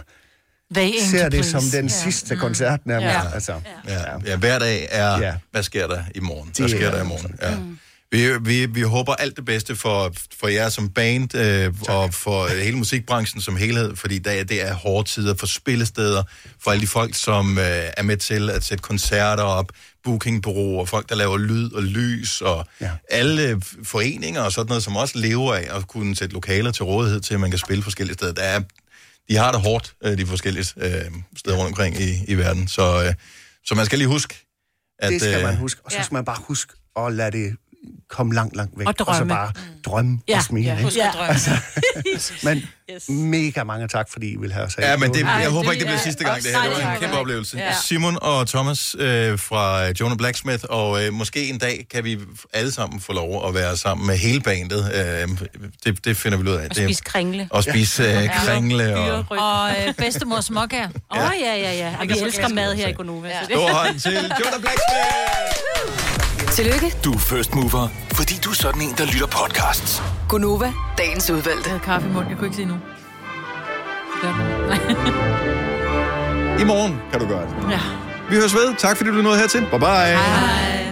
They ser det som den sidste koncert nærmest. Ja. Ja. Altså, Ja, ja, hver dag er, ja. hvad sker der i morgen? Hvad sker er der i morgen? Ja. Vi, vi, vi håber alt det bedste for, for jer som band øh, og for hele musikbranchen som helhed, fordi det, det er hårde tider for spillesteder, for alle de folk, som øh, er med til at sætte koncerter op, bookingbureauer, folk, der laver lyd og lys, og ja. alle foreninger og sådan noget, som også lever af at kunne sætte lokaler til rådighed til, at man kan spille forskellige steder. Der er, de har det hårdt, øh, de forskellige øh, steder rundt omkring i, i verden, så, øh, så man skal lige huske, at... det skal øh, man huske. Og så ja. skal man bare huske at lade det komme langt, langt væk. Og Og så drømme. bare drømme Ja, og smile. ja, husk at drømme. Men mega mange tak, fordi I vil have os her. Ja, men det, Ej, jeg det håber ikke, det bliver er sidste gang, det her. Det var en kæmpe oplevelse. Ja. Simon og Thomas øh, fra Jonah Blacksmith, og øh, måske en dag kan vi alle sammen få lov at være sammen med hele bandet. Øh, det, det finder vi ud af. Og Det- spise kringle. Og spise øh, kringle. Og... Og øh, bedstemor småkager. Åh, oh, ja, ja, ja. Og vi elsker mad her i. Gonova. Ja. så det- Stor hånd til Jonah Blacksmith! Tillykke, Du er first mover, fordi du er sådan en, der lytter podcasts. Gunova, dagens udvalgte. Jeg kaffe i munden, jeg kunne ikke sige nu. I morgen kan du gøre det. Ja. Vi høres ved. Tak fordi du nåede hertil. Bye bye. Hej.